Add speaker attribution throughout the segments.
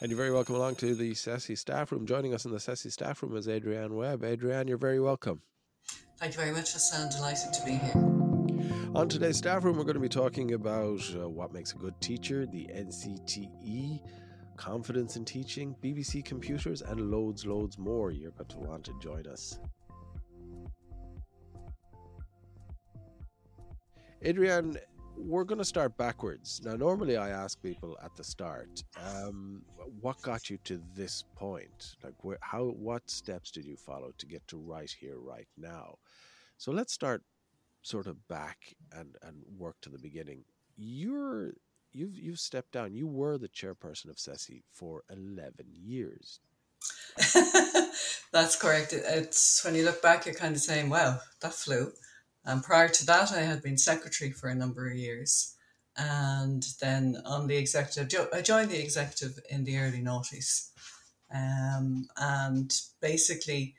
Speaker 1: And you're very welcome along to the CESI staff room. Joining us in the CESI staff room is Adrienne Webb. Adrienne, you're very welcome.
Speaker 2: Thank you very much, Hassan. Delighted to be here.
Speaker 1: On today's staff room, we're going to be talking about uh, what makes a good teacher, the NCTE, confidence in teaching, BBC computers, and loads, loads more. You're going to want to join us. Adrienne, we're going to start backwards. Now, normally I ask people at the start, um, what got you to this point? Like, where, how, what steps did you follow to get to right here, right now? So let's start sort of back and and work to the beginning. You're you've you've stepped down. You were the chairperson of CESI for eleven years.
Speaker 2: That's correct. It's when you look back, you're kind of saying, "Wow, that flew." And prior to that, I had been secretary for a number of years. And then on the executive, I joined the executive in the early noughties. Um, and basically,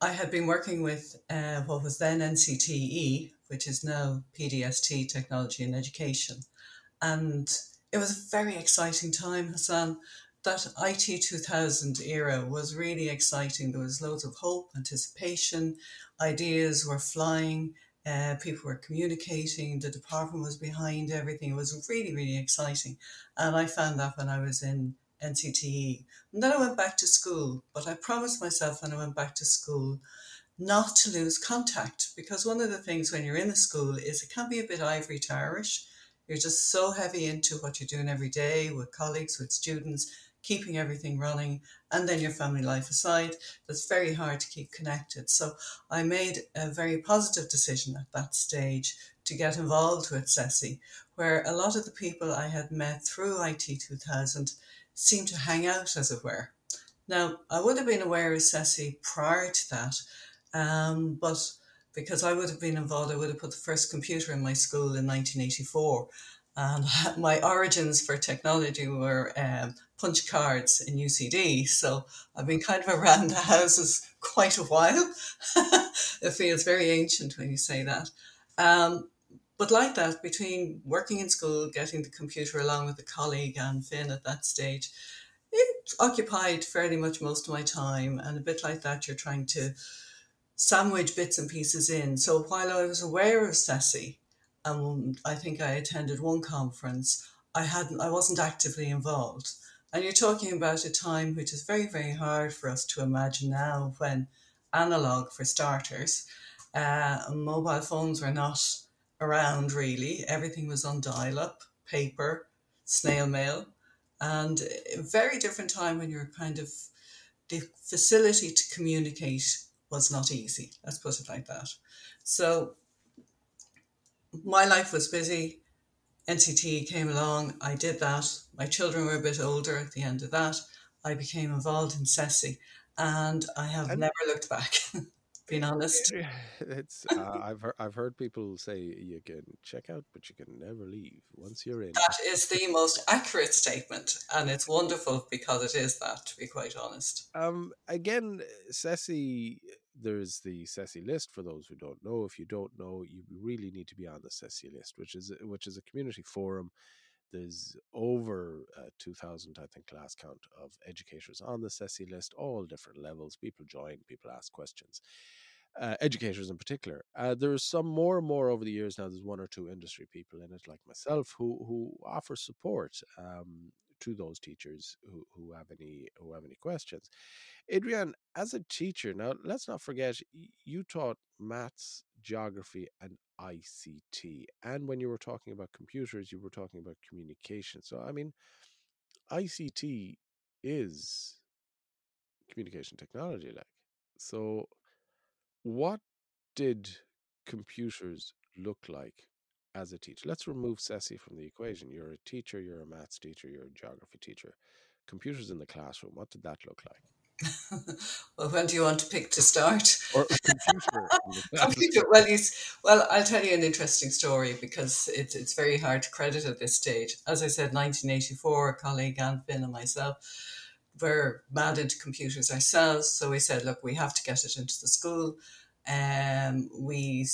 Speaker 2: I had been working with uh, what was then NCTE, which is now PDST, Technology and Education. And it was a very exciting time, Hassan. That IT 2000 era was really exciting. There was loads of hope, anticipation, ideas were flying. Uh, people were communicating. The department was behind everything. It was really, really exciting. And I found that when I was in NCTE. And then I went back to school. But I promised myself when I went back to school not to lose contact because one of the things when you're in the school is it can be a bit ivory towerish. You're just so heavy into what you're doing every day with colleagues, with students, keeping everything running, and then your family life aside, that's very hard to keep connected. So I made a very positive decision at that stage to get involved with CESI, where a lot of the people I had met through IT 2000 seemed to hang out, as it were. Now, I would have been aware of CESI prior to that, um, but because I would have been involved, I would have put the first computer in my school in 1984. And my origins for technology were um, punch cards in UCD. So I've been kind of around the houses quite a while. it feels very ancient when you say that. Um, but like that, between working in school, getting the computer along with a colleague Anne Finn at that stage, it occupied fairly much most of my time. And a bit like that, you're trying to sandwich bits and pieces in. So while I was aware of CESI, and I think I attended one conference, I hadn't, I wasn't actively involved. And you're talking about a time which is very, very hard for us to imagine now when analog, for starters, uh, mobile phones were not around really. Everything was on dial up, paper, snail mail, and a very different time when you're kind of the facility to communicate was not easy. Let's put it like that. So my life was busy. NCT came along. I did that. My children were a bit older at the end of that. I became involved in CESI and I have never looked back. being honest,
Speaker 1: it's uh, I've heard I've heard people say you can check out, but you can never leave once you're in.
Speaker 2: That is the most accurate statement, and it's wonderful because it is that. To be quite honest.
Speaker 1: Um. Again, CESI there's the CESI list for those who don't know. If you don't know, you really need to be on the CESI list, which is which is a community forum. There's over uh, 2,000, I think, last count of educators on the CESI list, all different levels. People join, people ask questions. Uh, educators in particular. Uh, there's some more and more over the years now. There's one or two industry people in it, like myself, who who offer support um, to those teachers who, who have any who have any questions. Adrienne, as a teacher, now let's not forget you taught maths, geography, and ICT. And when you were talking about computers, you were talking about communication. So I mean, ICT is communication technology, like. So what did computers look like as a teacher? Let's remove CESI from the equation. You're a teacher, you're a maths teacher, you're a geography teacher. Computers in the classroom, what did that look like?
Speaker 2: well, when do you want to pick to start?
Speaker 1: Or computer.
Speaker 2: computer. Well, you, well, I'll tell you an interesting story because it's it's very hard to credit at this stage. As I said, 1984, a colleague Anne Finn and myself were mad into computers ourselves. So we said, look, we have to get it into the school. Um, we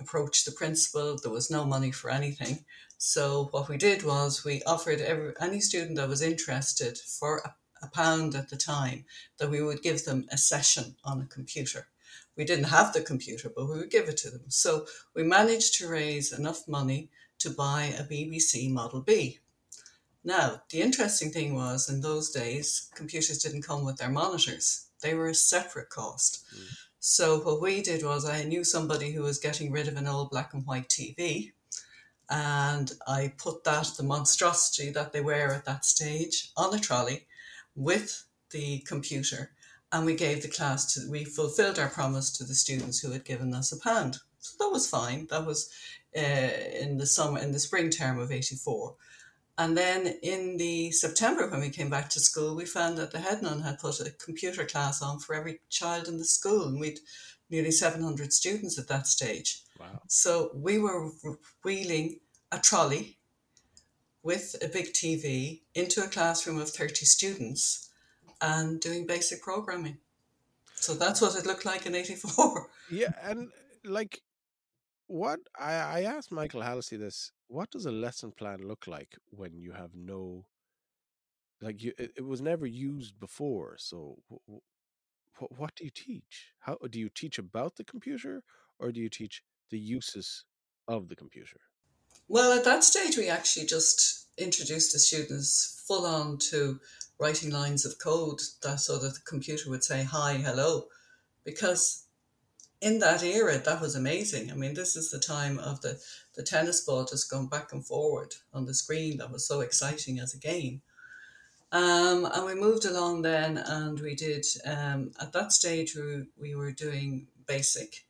Speaker 2: approached the principal. There was no money for anything. So what we did was we offered every, any student that was interested for a, a pound at the time that we would give them a session on a computer. We didn't have the computer, but we would give it to them. So we managed to raise enough money to buy a BBC Model B. Now, the interesting thing was in those days, computers didn't come with their monitors, they were a separate cost. Mm. So, what we did was, I knew somebody who was getting rid of an old black and white TV, and I put that, the monstrosity that they were at that stage, on a trolley with the computer. And we gave the class to, we fulfilled our promise to the students who had given us a pound. So that was fine. That was uh, in the summer, in the spring term of 84. And then in the September, when we came back to school, we found that the head nun had put a computer class on for every child in the school, and we'd nearly 700 students at that stage.
Speaker 1: Wow.
Speaker 2: So we were wheeling a trolley with a big TV into a classroom of 30 students and doing basic programming. So that's what it looked like in 84.
Speaker 1: Yeah, and like what I, I asked Michael Halsey this what does a lesson plan look like when you have no like you it, it was never used before so what, what do you teach how do you teach about the computer or do you teach the uses of the computer
Speaker 2: well at that stage we actually just introduced the students full on to writing lines of code that so that the computer would say hi hello because in that era, that was amazing. I mean, this is the time of the, the tennis ball just going back and forward on the screen. That was so exciting as a game. Um, and we moved along then, and we did, um, at that stage, we, we were doing basic.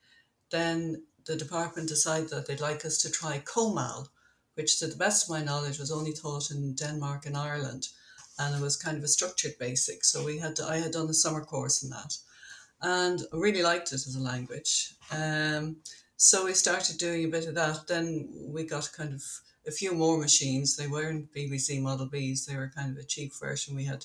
Speaker 2: Then the department decided that they'd like us to try COMAL, which, to the best of my knowledge, was only taught in Denmark and Ireland. And it was kind of a structured basic. So we had to, I had done a summer course in that and I really liked it as a language. Um, so we started doing a bit of that. Then we got kind of a few more machines. They weren't BBC Model Bs, they were kind of a cheap version. We had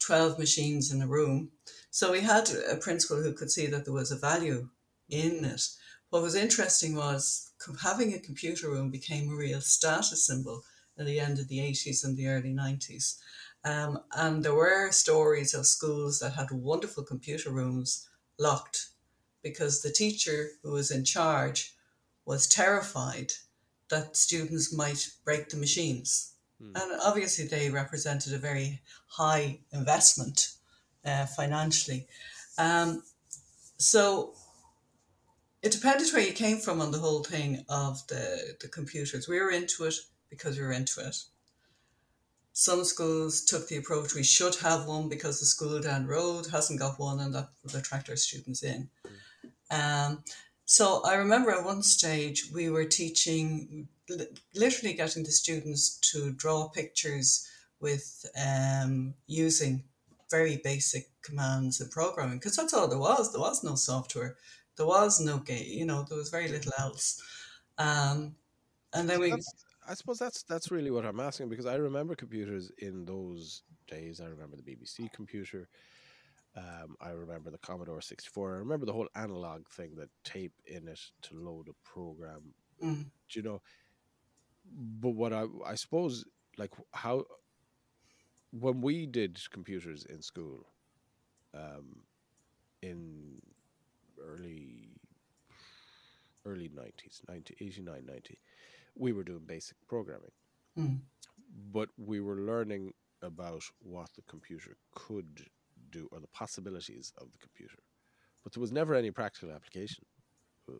Speaker 2: 12 machines in a room. So we had a principal who could see that there was a value in it. What was interesting was having a computer room became a real status symbol at the end of the 80s and the early 90s. Um, and there were stories of schools that had wonderful computer rooms locked because the teacher who was in charge was terrified that students might break the machines. Hmm. And obviously, they represented a very high investment uh, financially. Um, so it depended where you came from on the whole thing of the, the computers. We were into it because we were into it. Some schools took the approach we should have one because the school down the road hasn't got one and that would attract our students in. Um, so I remember at one stage we were teaching, literally getting the students to draw pictures with um, using very basic commands and programming because that's all there was. There was no software, there was no game, you know, there was very little else. Um, and then we.
Speaker 1: I suppose that's that's really what I'm asking because I remember computers in those days. I remember the BBC computer. Um, I remember the Commodore 64. I remember the whole analog thing, that tape in it to load a program. Mm. Do you know? But what I I suppose like how when we did computers in school, um, in early early 90s 90 89 90 we were doing basic programming, mm. but we were learning about what the computer could do or the possibilities of the computer. But there was never any practical application. Uh,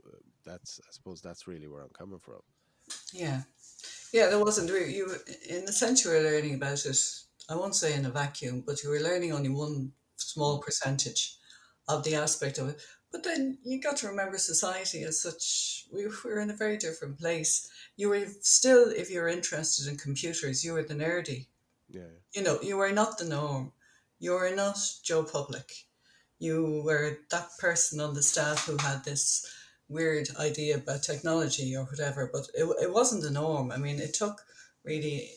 Speaker 1: that's, I suppose, that's really where I'm coming from.
Speaker 2: Yeah, yeah, there wasn't. You, in the sense, you were learning about it. I won't say in a vacuum, but you were learning only one small percentage of the aspect of it. But then you got to remember society as such. We were in a very different place. You were still, if you're interested in computers, you were the nerdy.
Speaker 1: Yeah.
Speaker 2: You know, you were not the norm. You were not Joe Public. You were that person on the staff who had this weird idea about technology or whatever, but it, it wasn't the norm. I mean, it took really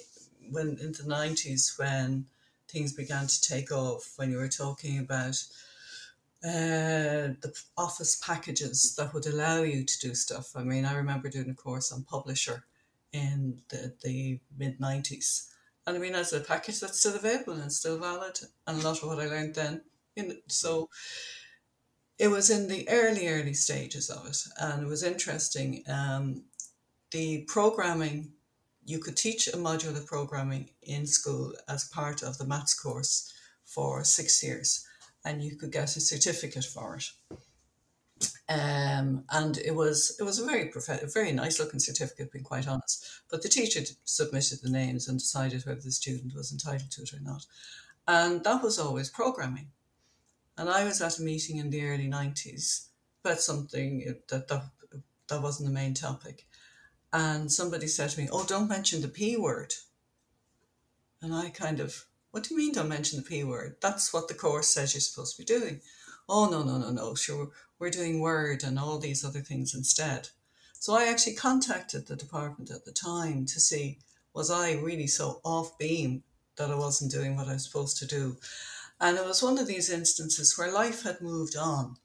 Speaker 2: when in the 90s when things began to take off, when you were talking about uh, the office packages that would allow you to do stuff. I mean, I remember doing a course on Publisher in the, the mid 90s. And I mean, as a package that's still available and still valid, and a lot of what I learned then. In, so it was in the early, early stages of it, and it was interesting. Um, the programming, you could teach a module of programming in school as part of the maths course for six years, and you could get a certificate for it. Um, and it was it was a very prof- very nice looking certificate, being quite honest. But the teacher submitted the names and decided whether the student was entitled to it or not, and that was always programming. And I was at a meeting in the early nineties about something that, that that wasn't the main topic, and somebody said to me, "Oh, don't mention the p word." And I kind of, what do you mean don't mention the p word? That's what the course says you're supposed to be doing. Oh no no no no! Sure, we're doing Word and all these other things instead. So I actually contacted the department at the time to see was I really so off beam that I wasn't doing what I was supposed to do. And it was one of these instances where life had moved on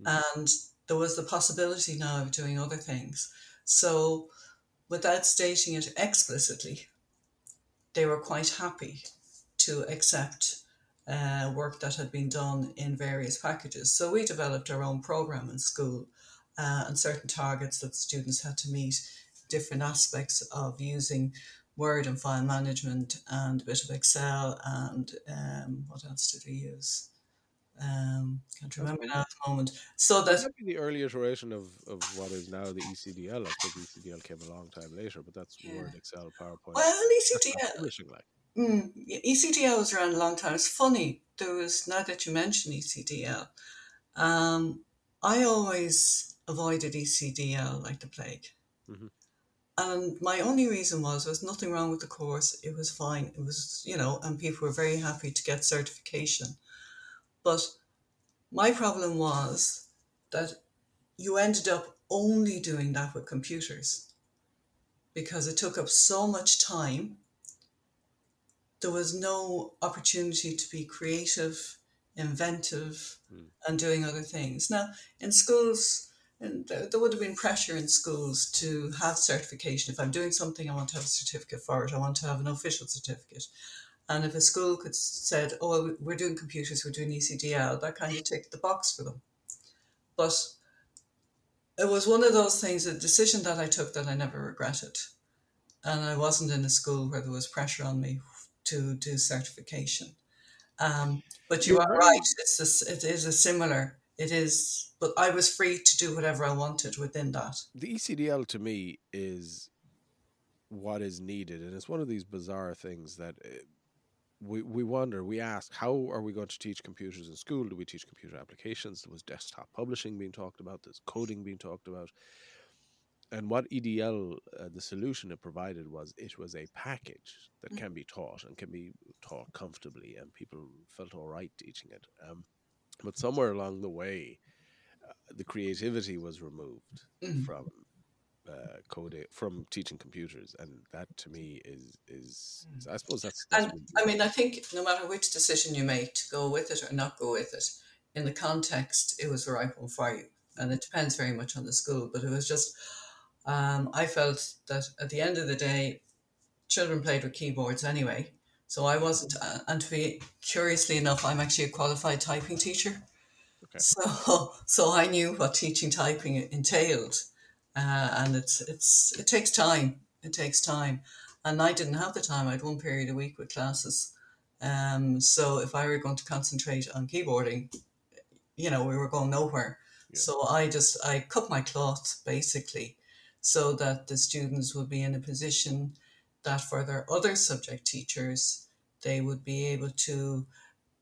Speaker 2: mm. and there was the possibility now of doing other things. So, without stating it explicitly, they were quite happy to accept uh, work that had been done in various packages. So we developed our own program in school uh, and certain targets that students had to meet, different aspects of using Word and file management and a bit of Excel and um, what else did we use? Um, can't remember now at the moment. So that
Speaker 1: that the early iteration of, of what is now the ECDL. I think ECDL came a long time later, but that's yeah. Word, Excel, PowerPoint.
Speaker 2: Well, ECDL. Like. Mm, ECDL was around a long time. It's funny. There was now that you mention ECDL, um, I always avoided ECDL like the plague. Mm-hmm. And my only reason was there was nothing wrong with the course. It was fine. It was, you know, and people were very happy to get certification. But my problem was that you ended up only doing that with computers because it took up so much time there was no opportunity to be creative, inventive, mm. and doing other things. Now, in schools, and there would have been pressure in schools to have certification. If I'm doing something, I want to have a certificate for it. I want to have an official certificate. And if a school could said, "Oh, we're doing computers, we're doing ECDL," that kind of ticked the box for them. But it was one of those things, a decision that I took that I never regretted. And I wasn't in a school where there was pressure on me to do certification. Um, but you are right. It's a, it is a similar. It is, but I was free to do whatever I wanted within that.
Speaker 1: The ECDL to me is what is needed, and it's one of these bizarre things that uh, we we wonder. We ask, how are we going to teach computers in school? Do we teach computer applications? There was desktop publishing being talked about. There's coding being talked about and what ECDL, uh, the solution it provided was it was a package that mm. can be taught and can be taught comfortably, and people felt all right teaching it. Um, but somewhere along the way, uh, the creativity was removed mm. from uh, coding, from teaching computers, and that to me is is, is I suppose that's.
Speaker 2: that's and I mean, I think no matter which decision you make to go with it or not go with it, in the context, it was the right one for you, and it depends very much on the school. But it was just um, I felt that at the end of the day, children played with keyboards anyway. So I wasn't, uh, and to be curiously enough, I'm actually a qualified typing teacher. Okay. So, so I knew what teaching typing entailed, uh, and it's it's it takes time. It takes time, and I didn't have the time. I had one period a week with classes, um, so if I were going to concentrate on keyboarding, you know, we were going nowhere. Yeah. So I just I cut my cloth basically so that the students would be in a position that for their other subject teachers, they would be able to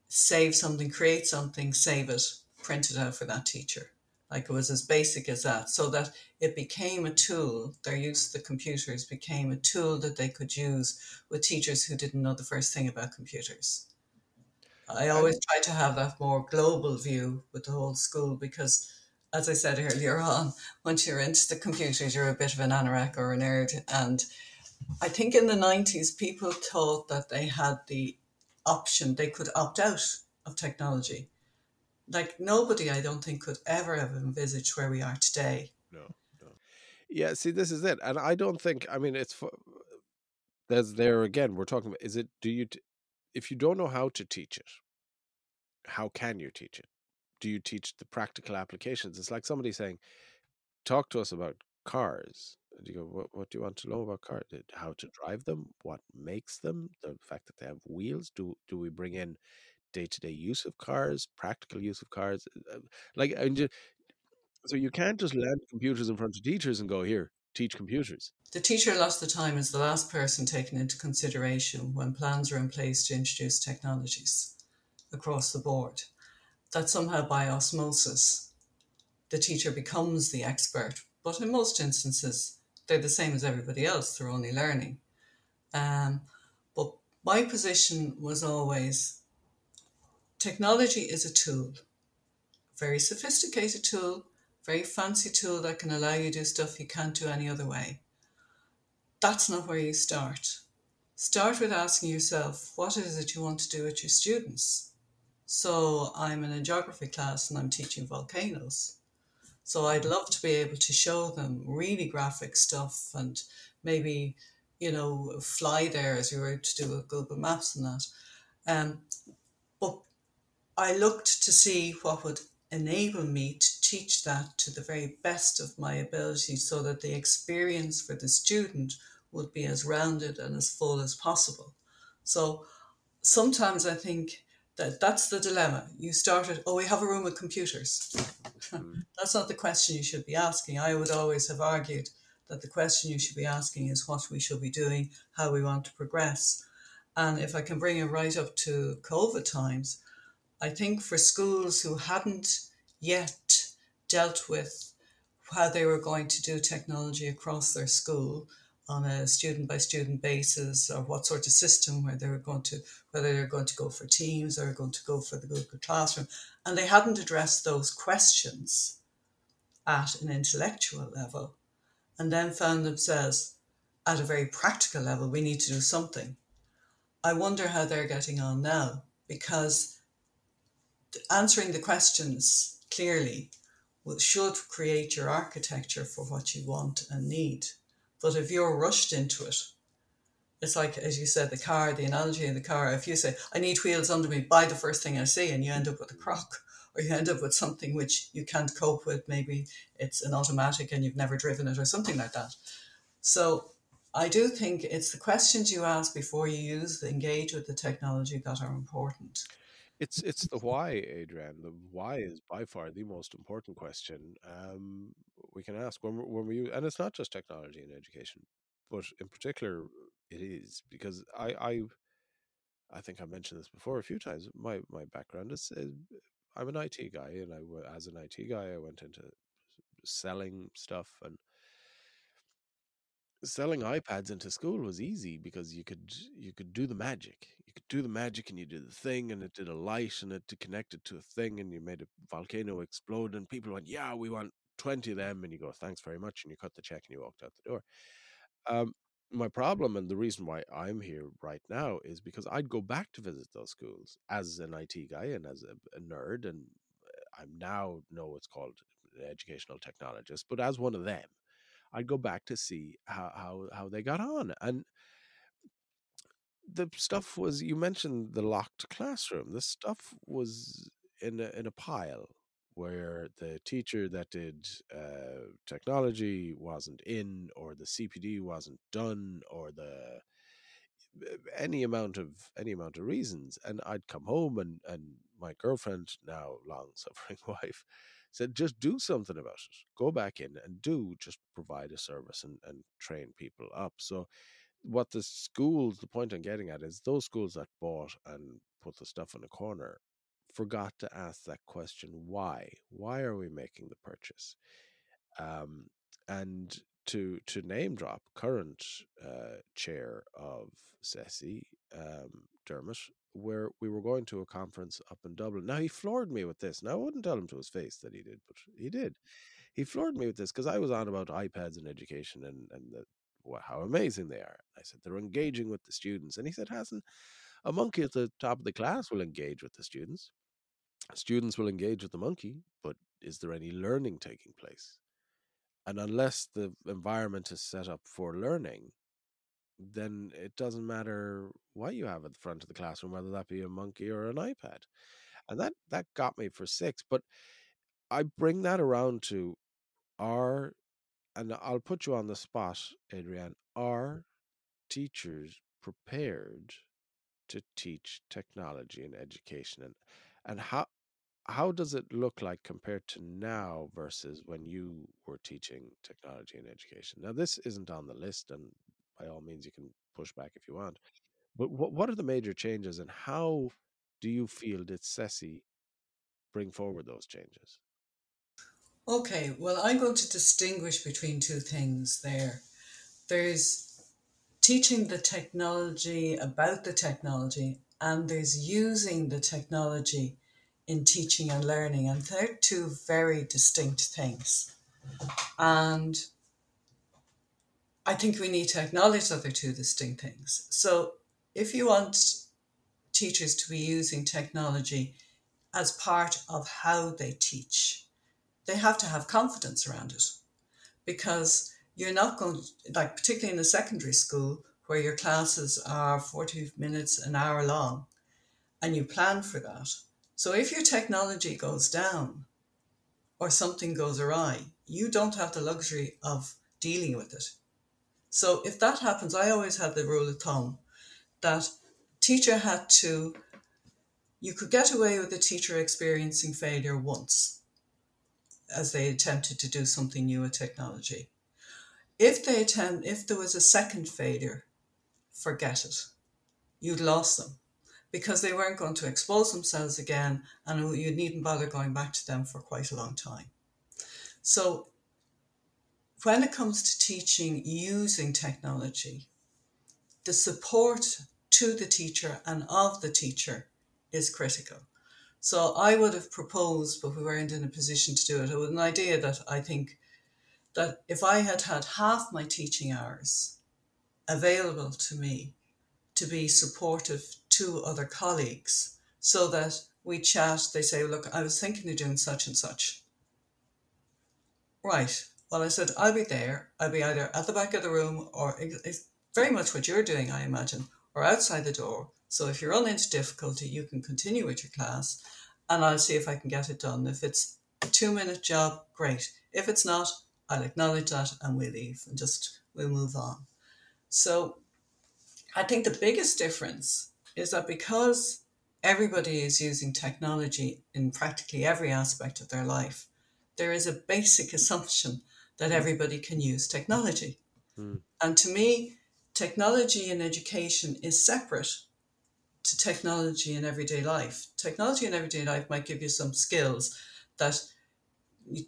Speaker 2: save something, create something, save it, print it out for that teacher. Like it was as basic as that, so that it became a tool. Their use of the computers became a tool that they could use with teachers who didn't know the first thing about computers. I always try to have that more global view with the whole school because as I said earlier on, once you're into the computers, you're a bit of an anorak or a nerd. And I think in the 90s, people thought that they had the option, they could opt out of technology. Like nobody, I don't think, could ever have envisaged where we are today.
Speaker 1: No, no. Yeah, see, this is it, and I don't think. I mean, it's there's there again. We're talking about is it? Do you if you don't know how to teach it, how can you teach it? Do you teach the practical applications? It's like somebody saying, "Talk to us about cars." And you go, "What? What do you want to know about cars? How to drive them? What makes them? The fact that they have wheels? Do do we bring in day to day use of cars, practical use of cars? Uh, like, and so you can't just land computers in front of teachers and go, here, teach computers.
Speaker 2: The teacher lost the time is the last person taken into consideration when plans are in place to introduce technologies across the board. That somehow by osmosis, the teacher becomes the expert. But in most instances, they're the same as everybody else, they're only learning. Um, but my position was always technology is a tool, a very sophisticated tool, very fancy tool that can allow you to do stuff you can't do any other way. That's not where you start. Start with asking yourself, what is it you want to do with your students? So I'm in a geography class and I'm teaching volcanoes. So I'd love to be able to show them really graphic stuff and maybe, you know, fly there as you were to do with Google Maps and that. Um, but I looked to see what would enable me to teach that to the very best of my ability so that the experience for the student would be as rounded and as full as possible. So sometimes I think that that's the dilemma. You started, oh, we have a room with computers. Hmm. that's not the question you should be asking. I would always have argued that the question you should be asking is what we should be doing, how we want to progress. And if I can bring it right up to COVID times, I think for schools who hadn't yet dealt with how they were going to do technology across their school on a student by student basis or what sort of system where they were going to whether they're going to go for teams or going to go for the Google Classroom and they hadn't addressed those questions at an intellectual level and then found themselves at a very practical level we need to do something i wonder how they're getting on now because answering the questions clearly should create your architecture for what you want and need. But if you're rushed into it, it's like, as you said, the car, the analogy in the car. If you say, I need wheels under me, buy the first thing I see, and you end up with a crock, or you end up with something which you can't cope with. Maybe it's an automatic and you've never driven it, or something like that. So I do think it's the questions you ask before you use, engage with the technology that are important.
Speaker 1: It's it's the why, Adrienne. The why is by far the most important question um, we can ask when we when we and it's not just technology in education, but in particular it is because I I I think I mentioned this before a few times. My my background is, is I'm an IT guy, and I as an IT guy I went into selling stuff and selling iPads into school was easy because you could you could do the magic. You could do the magic and you did the thing and it did a light and it connected to a thing and you made a volcano explode and people went, Yeah, we want 20 of them and you go, Thanks very much and you cut the check and you walked out the door. Um, my problem and the reason why I'm here right now is because I'd go back to visit those schools as an IT guy and as a, a nerd and uh, I'm now know what's called an educational technologist, but as one of them I'd go back to see how how how they got on. And the stuff was you mentioned the locked classroom. The stuff was in a, in a pile where the teacher that did uh, technology wasn't in, or the CPD wasn't done, or the any amount of any amount of reasons. And I'd come home and and my girlfriend, now long suffering wife, said just do something about it go back in and do just provide a service and, and train people up so what the schools the point i'm getting at is those schools that bought and put the stuff in a corner forgot to ask that question why why are we making the purchase um, and to to name drop current uh, chair of CESI, um, Dermot, where we were going to a conference up in Dublin. Now he floored me with this. Now I wouldn't tell him to his face that he did, but he did. He floored me with this because I was on about iPads and education and and the, well, how amazing they are. I said they're engaging with the students, and he said, "Hasn't a monkey at the top of the class will engage with the students. Students will engage with the monkey, but is there any learning taking place?" And unless the environment is set up for learning, then it doesn't matter what you have at the front of the classroom, whether that be a monkey or an iPad. And that that got me for six. But I bring that around to our and I'll put you on the spot, Adrienne. Are teachers prepared to teach technology in education and and how how does it look like compared to now versus when you were teaching technology in education? Now this isn't on the list and by all means you can push back if you want. But what what are the major changes and how do you feel did CESI bring forward those changes?
Speaker 2: Okay, well, I'm going to distinguish between two things there. There's teaching the technology about the technology, and there's using the technology in teaching and learning, and they're two very distinct things. And I think we need to acknowledge that they're two distinct things. So, if you want teachers to be using technology as part of how they teach, they have to have confidence around it because you're not going to, like particularly in the secondary school where your classes are 40 minutes an hour long and you plan for that. So if your technology goes down or something goes awry you don't have the luxury of dealing with it. So if that happens i always had the rule of thumb that teacher had to you could get away with a teacher experiencing failure once as they attempted to do something new with technology. If they attempt, if there was a second failure, forget it. You'd lost them because they weren't going to expose themselves again, and you needn't bother going back to them for quite a long time. So, when it comes to teaching using technology, the support to the teacher and of the teacher is critical. So I would have proposed, but we weren't in a position to do it. It was an idea that I think that if I had had half my teaching hours available to me to be supportive to other colleagues, so that we chat, they say, Look, I was thinking of doing such and such. Right. Well, I said, I'll be there. I'll be either at the back of the room or it's very much what you're doing, I imagine, or outside the door so if you run into difficulty, you can continue with your class and I'll see if I can get it done. If it's a two minute job, great. If it's not, I'll acknowledge that and we'll leave and just we'll move on. So I think the biggest difference is that because everybody is using technology in practically every aspect of their life, there is a basic assumption that everybody can use technology. Mm. And to me, technology in education is separate to technology in everyday life. Technology in everyday life might give you some skills that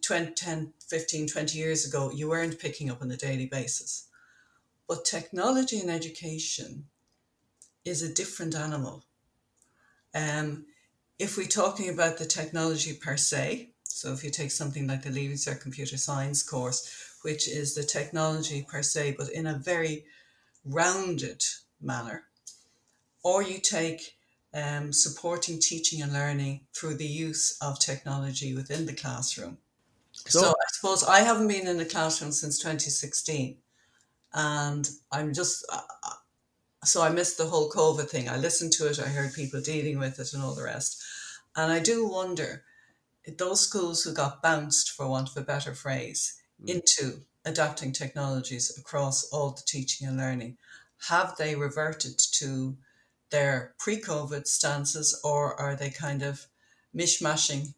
Speaker 2: 20, 10, 15, 20 years ago you weren't picking up on a daily basis. But technology in education is a different animal. Um, if we're talking about the technology per se, so if you take something like the Leaving Cert Computer Science course, which is the technology per se, but in a very rounded manner, or you take um, supporting teaching and learning through the use of technology within the classroom. So, so I suppose I haven't been in the classroom since 2016, and I'm just uh, uh, so I missed the whole COVID thing. I listened to it, I heard people dealing with it, and all the rest. And I do wonder if those schools who got bounced, for want of a better phrase, mm. into adapting technologies across all the teaching and learning, have they reverted to their pre-COVID stances, or are they kind of mishmashing,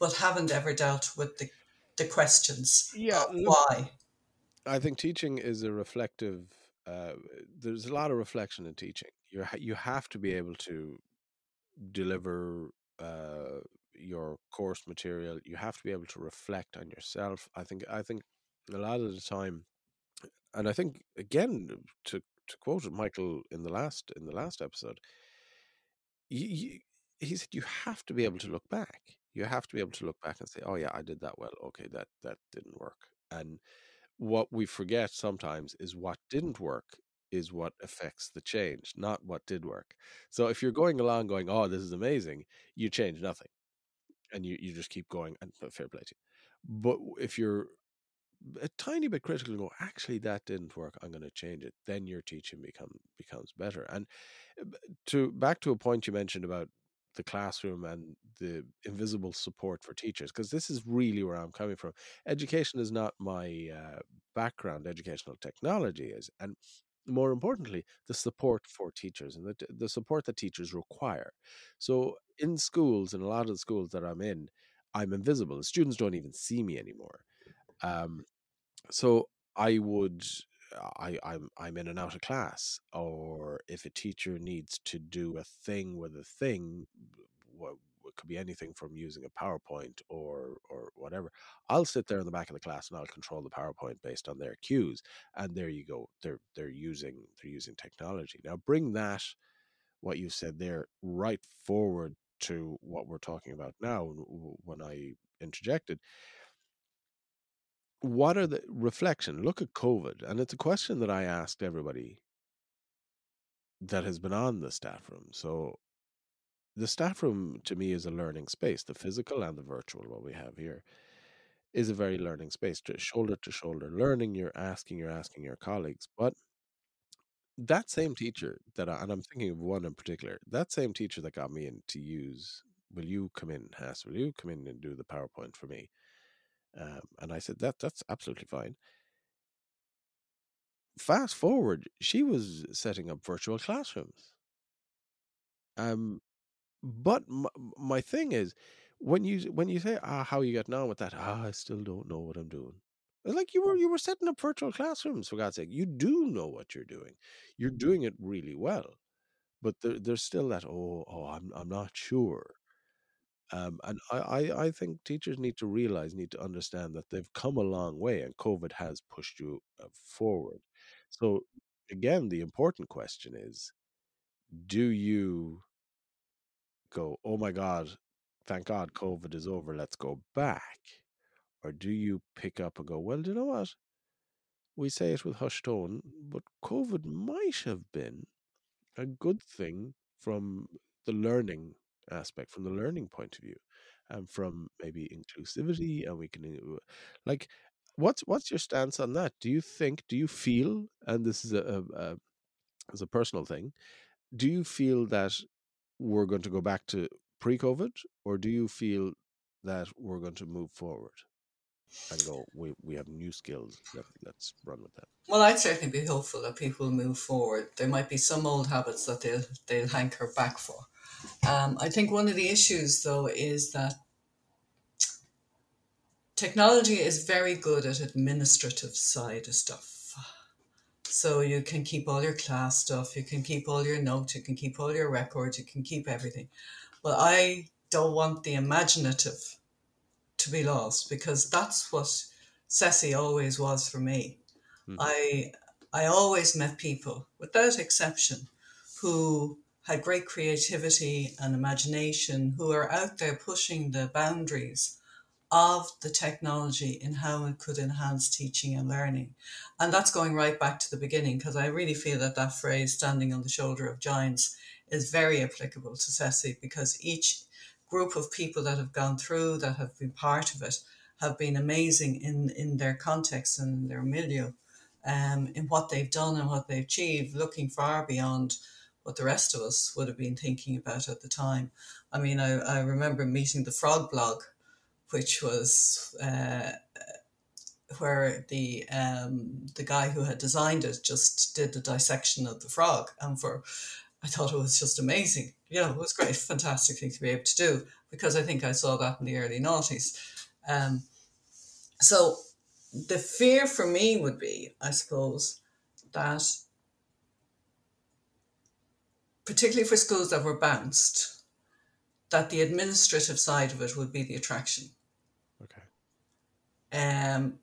Speaker 2: but haven't ever dealt with the the questions?
Speaker 1: Yeah,
Speaker 2: why?
Speaker 1: I think teaching is a reflective. Uh, there's a lot of reflection in teaching. You you have to be able to deliver uh, your course material. You have to be able to reflect on yourself. I think I think a lot of the time, and I think again to to quote Michael in the last in the last episode, you, you, he said you have to be able to look back. You have to be able to look back and say, "Oh yeah, I did that well. Okay, that that didn't work." And what we forget sometimes is what didn't work is what affects the change, not what did work. So if you're going along going, "Oh, this is amazing," you change nothing, and you you just keep going. And fair play to you. But if you're a tiny bit critical and go, actually, that didn't work. I'm going to change it. Then your teaching become becomes better. And uh, to back to a point you mentioned about the classroom and the invisible support for teachers, because this is really where I'm coming from. Education is not my uh, background. Educational technology is, and more importantly, the support for teachers and the, the support that teachers require. So in schools, in a lot of the schools that I'm in, I'm invisible. The students don't even see me anymore. Um, so I would I I'm I'm in and out of class, or if a teacher needs to do a thing with a thing, what it could be anything from using a PowerPoint or or whatever. I'll sit there in the back of the class and I'll control the PowerPoint based on their cues. And there you go. They're they're using they're using technology. Now bring that what you said there right forward to what we're talking about now when I interjected what are the reflection look at covid and it's a question that i asked everybody that has been on the staff room so the staff room to me is a learning space the physical and the virtual what we have here is a very learning space to shoulder to shoulder learning you're asking you're asking your colleagues but that same teacher that I, and i'm thinking of one in particular that same teacher that got me in to use will you come in Has, will you come in and do the powerpoint for me um, and I said, that that's absolutely fine. Fast forward, she was setting up virtual classrooms. Um, but my, my thing is, when you when you say, ah, how are you getting on with that? Ah, I still don't know what I'm doing. Like you were you were setting up virtual classrooms for God's sake. You do know what you're doing. You're doing it really well. But there, there's still that, oh, oh, I'm I'm not sure. Um, and I, I, I think teachers need to realize, need to understand that they've come a long way and COVID has pushed you uh, forward. So, again, the important question is do you go, oh my God, thank God COVID is over, let's go back? Or do you pick up and go, well, do you know what? We say it with hushed tone, but COVID might have been a good thing from the learning aspect, from the learning point of view, and from maybe inclusivity, and we can uh, like what's what's your stance on that? Do you think? Do you feel? And this is a, a, a as a personal thing. Do you feel that we're going to go back to pre-COVID, or do you feel that we're going to move forward? and go, we, we have new skills. Let, let's run with that.
Speaker 2: Well, I'd certainly be hopeful that people move forward. There might be some old habits that they'll, they'll hanker back for. Um, I think one of the issues, though, is that technology is very good at administrative side of stuff. So you can keep all your class stuff, you can keep all your notes, you can keep all your records, you can keep everything. But I don't want the imaginative to be lost because that's what CESI always was for me. Mm-hmm. I I always met people, without exception, who had great creativity and imagination, who are out there pushing the boundaries of the technology in how it could enhance teaching and learning. And that's going right back to the beginning, because I really feel that that phrase, standing on the shoulder of giants, is very applicable to CESI because each group of people that have gone through, that have been part of it, have been amazing in, in their context and their milieu, um, in what they've done and what they've achieved, looking far beyond what the rest of us would have been thinking about at the time. I mean, I, I remember meeting the Frog blog, which was uh, where the um, the guy who had designed it just did the dissection of the frog, and for I thought it was just amazing. You know, it was great, fantastic thing to be able to do because I think I saw that in the early noughties. Um, so the fear for me would be, I suppose, that particularly for schools that were bounced, that the administrative side of it would be the attraction.
Speaker 1: Okay.
Speaker 2: Um,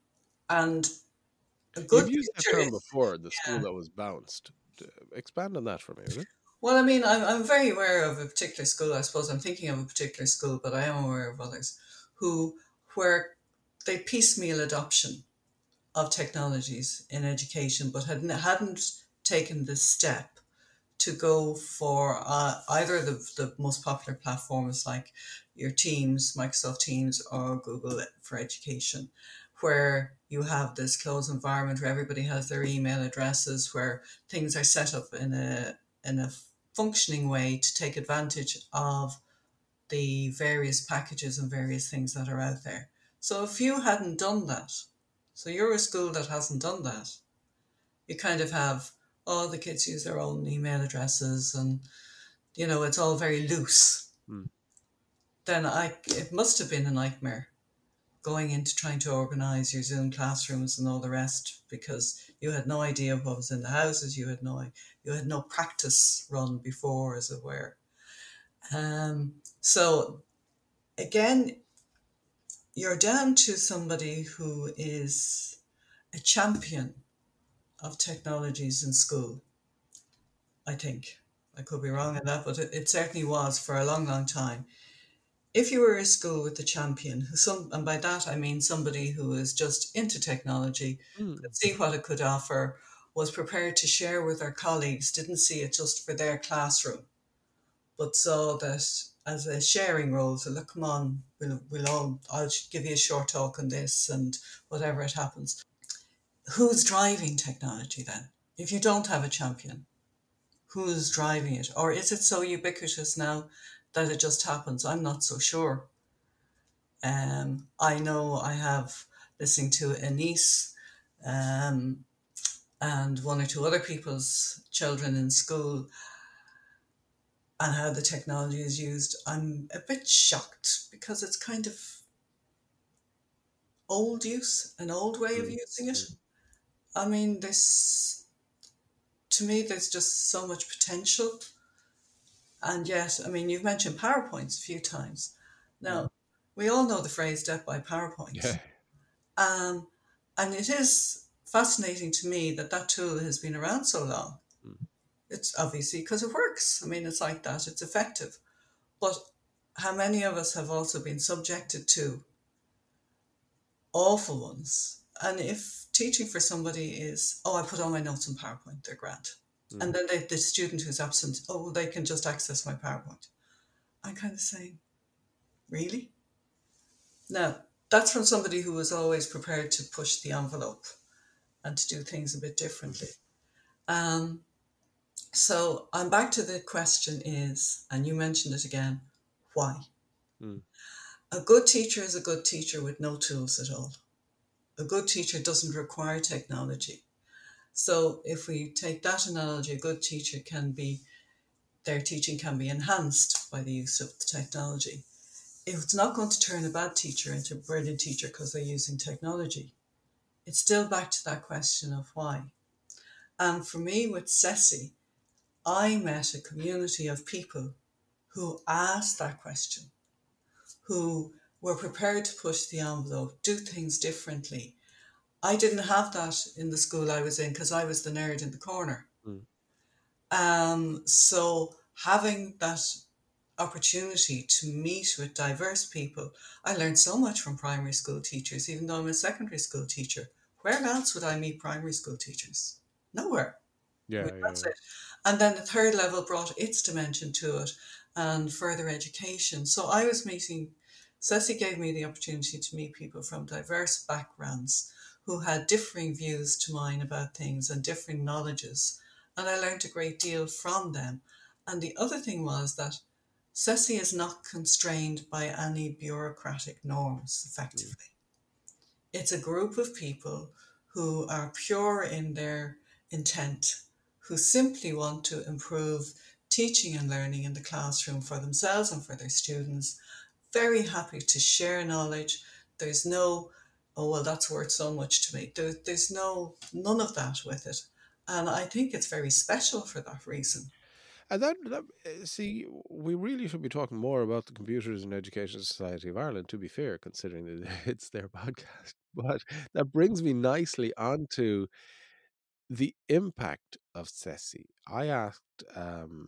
Speaker 2: and a good
Speaker 1: You've used that term before, the yeah. school that was bounced. Expand on that for me, really.
Speaker 2: Well, I mean, I'm, I'm very aware of a particular school. I suppose I'm thinking of a particular school, but I am aware of others who, where they piecemeal adoption of technologies in education, but had, hadn't taken the step to go for uh, either the, the most popular platforms like your Teams, Microsoft Teams, or Google for Education, where you have this closed environment where everybody has their email addresses, where things are set up in a in a functioning way to take advantage of the various packages and various things that are out there. So if you hadn't done that, so you're a school that hasn't done that, you kind of have all the kids use their own email addresses and you know it's all very loose. Mm. Then I it must have been a nightmare going into trying to organize your Zoom classrooms and all the rest because you had no idea what was in the houses. You had no you had no practice run before, as it were. Um, so again, you're down to somebody who is a champion of technologies in school. I think I could be wrong in that, but it, it certainly was for a long, long time if you were a school with a champion, who some, and by that I mean somebody who is just into technology, mm. could see what it could offer, was prepared to share with their colleagues, didn't see it just for their classroom, but saw that as a sharing role. So look, come on, we'll, we'll all, I'll give you a short talk on this and whatever it happens. Who's driving technology then? If you don't have a champion, who's driving it? Or is it so ubiquitous now that it just happens. I'm not so sure. Um, I know I have listening to a niece um, and one or two other people's children in school and how the technology is used. I'm a bit shocked because it's kind of old use, an old way of mm, using it. I mean, this to me, there's just so much potential and yet, I mean, you've mentioned PowerPoints a few times. Now, we all know the phrase death by PowerPoint. Yeah. Um, and it is fascinating to me that that tool has been around so long. Mm. It's obviously because it works. I mean, it's like that, it's effective. But how many of us have also been subjected to awful ones? And if teaching for somebody is, oh, I put all my notes in PowerPoint, they're grand. Mm. And then they, the student who's absent, oh, they can just access my PowerPoint. I'm kind of saying, really? Now, that's from somebody who was always prepared to push the envelope and to do things a bit differently. Um, so I'm back to the question is, and you mentioned it again, why? Mm. A good teacher is a good teacher with no tools at all. A good teacher doesn't require technology. So if we take that analogy, a good teacher can be, their teaching can be enhanced by the use of the technology. It's not going to turn a bad teacher into a brilliant teacher because they're using technology. It's still back to that question of why. And for me with CESI, I met a community of people who asked that question, who were prepared to push the envelope, do things differently, I didn't have that in the school I was in because I was the nerd in the corner. Mm. Um, so having that opportunity to meet with diverse people, I learned so much from primary school teachers, even though I'm a secondary school teacher. Where else would I meet primary school teachers? Nowhere.
Speaker 1: Yeah, that's
Speaker 2: yeah. it. And then the third level brought its dimension to it and further education. So I was meeting, CESI gave me the opportunity to meet people from diverse backgrounds who had differing views to mine about things and differing knowledges. And I learned a great deal from them. And the other thing was that CESI is not constrained by any bureaucratic norms, effectively. Mm. It's a group of people who are pure in their intent, who simply want to improve teaching and learning in the classroom for themselves and for their students. Very happy to share knowledge. There's no oh well that's worth so much to me there, there's no none of that with it and i think it's very special for that reason
Speaker 1: and that, that eh, see we really should be talking more about the computers and education society of ireland to be fair considering that it's their podcast but that brings me nicely onto the impact of CESI. I asked um,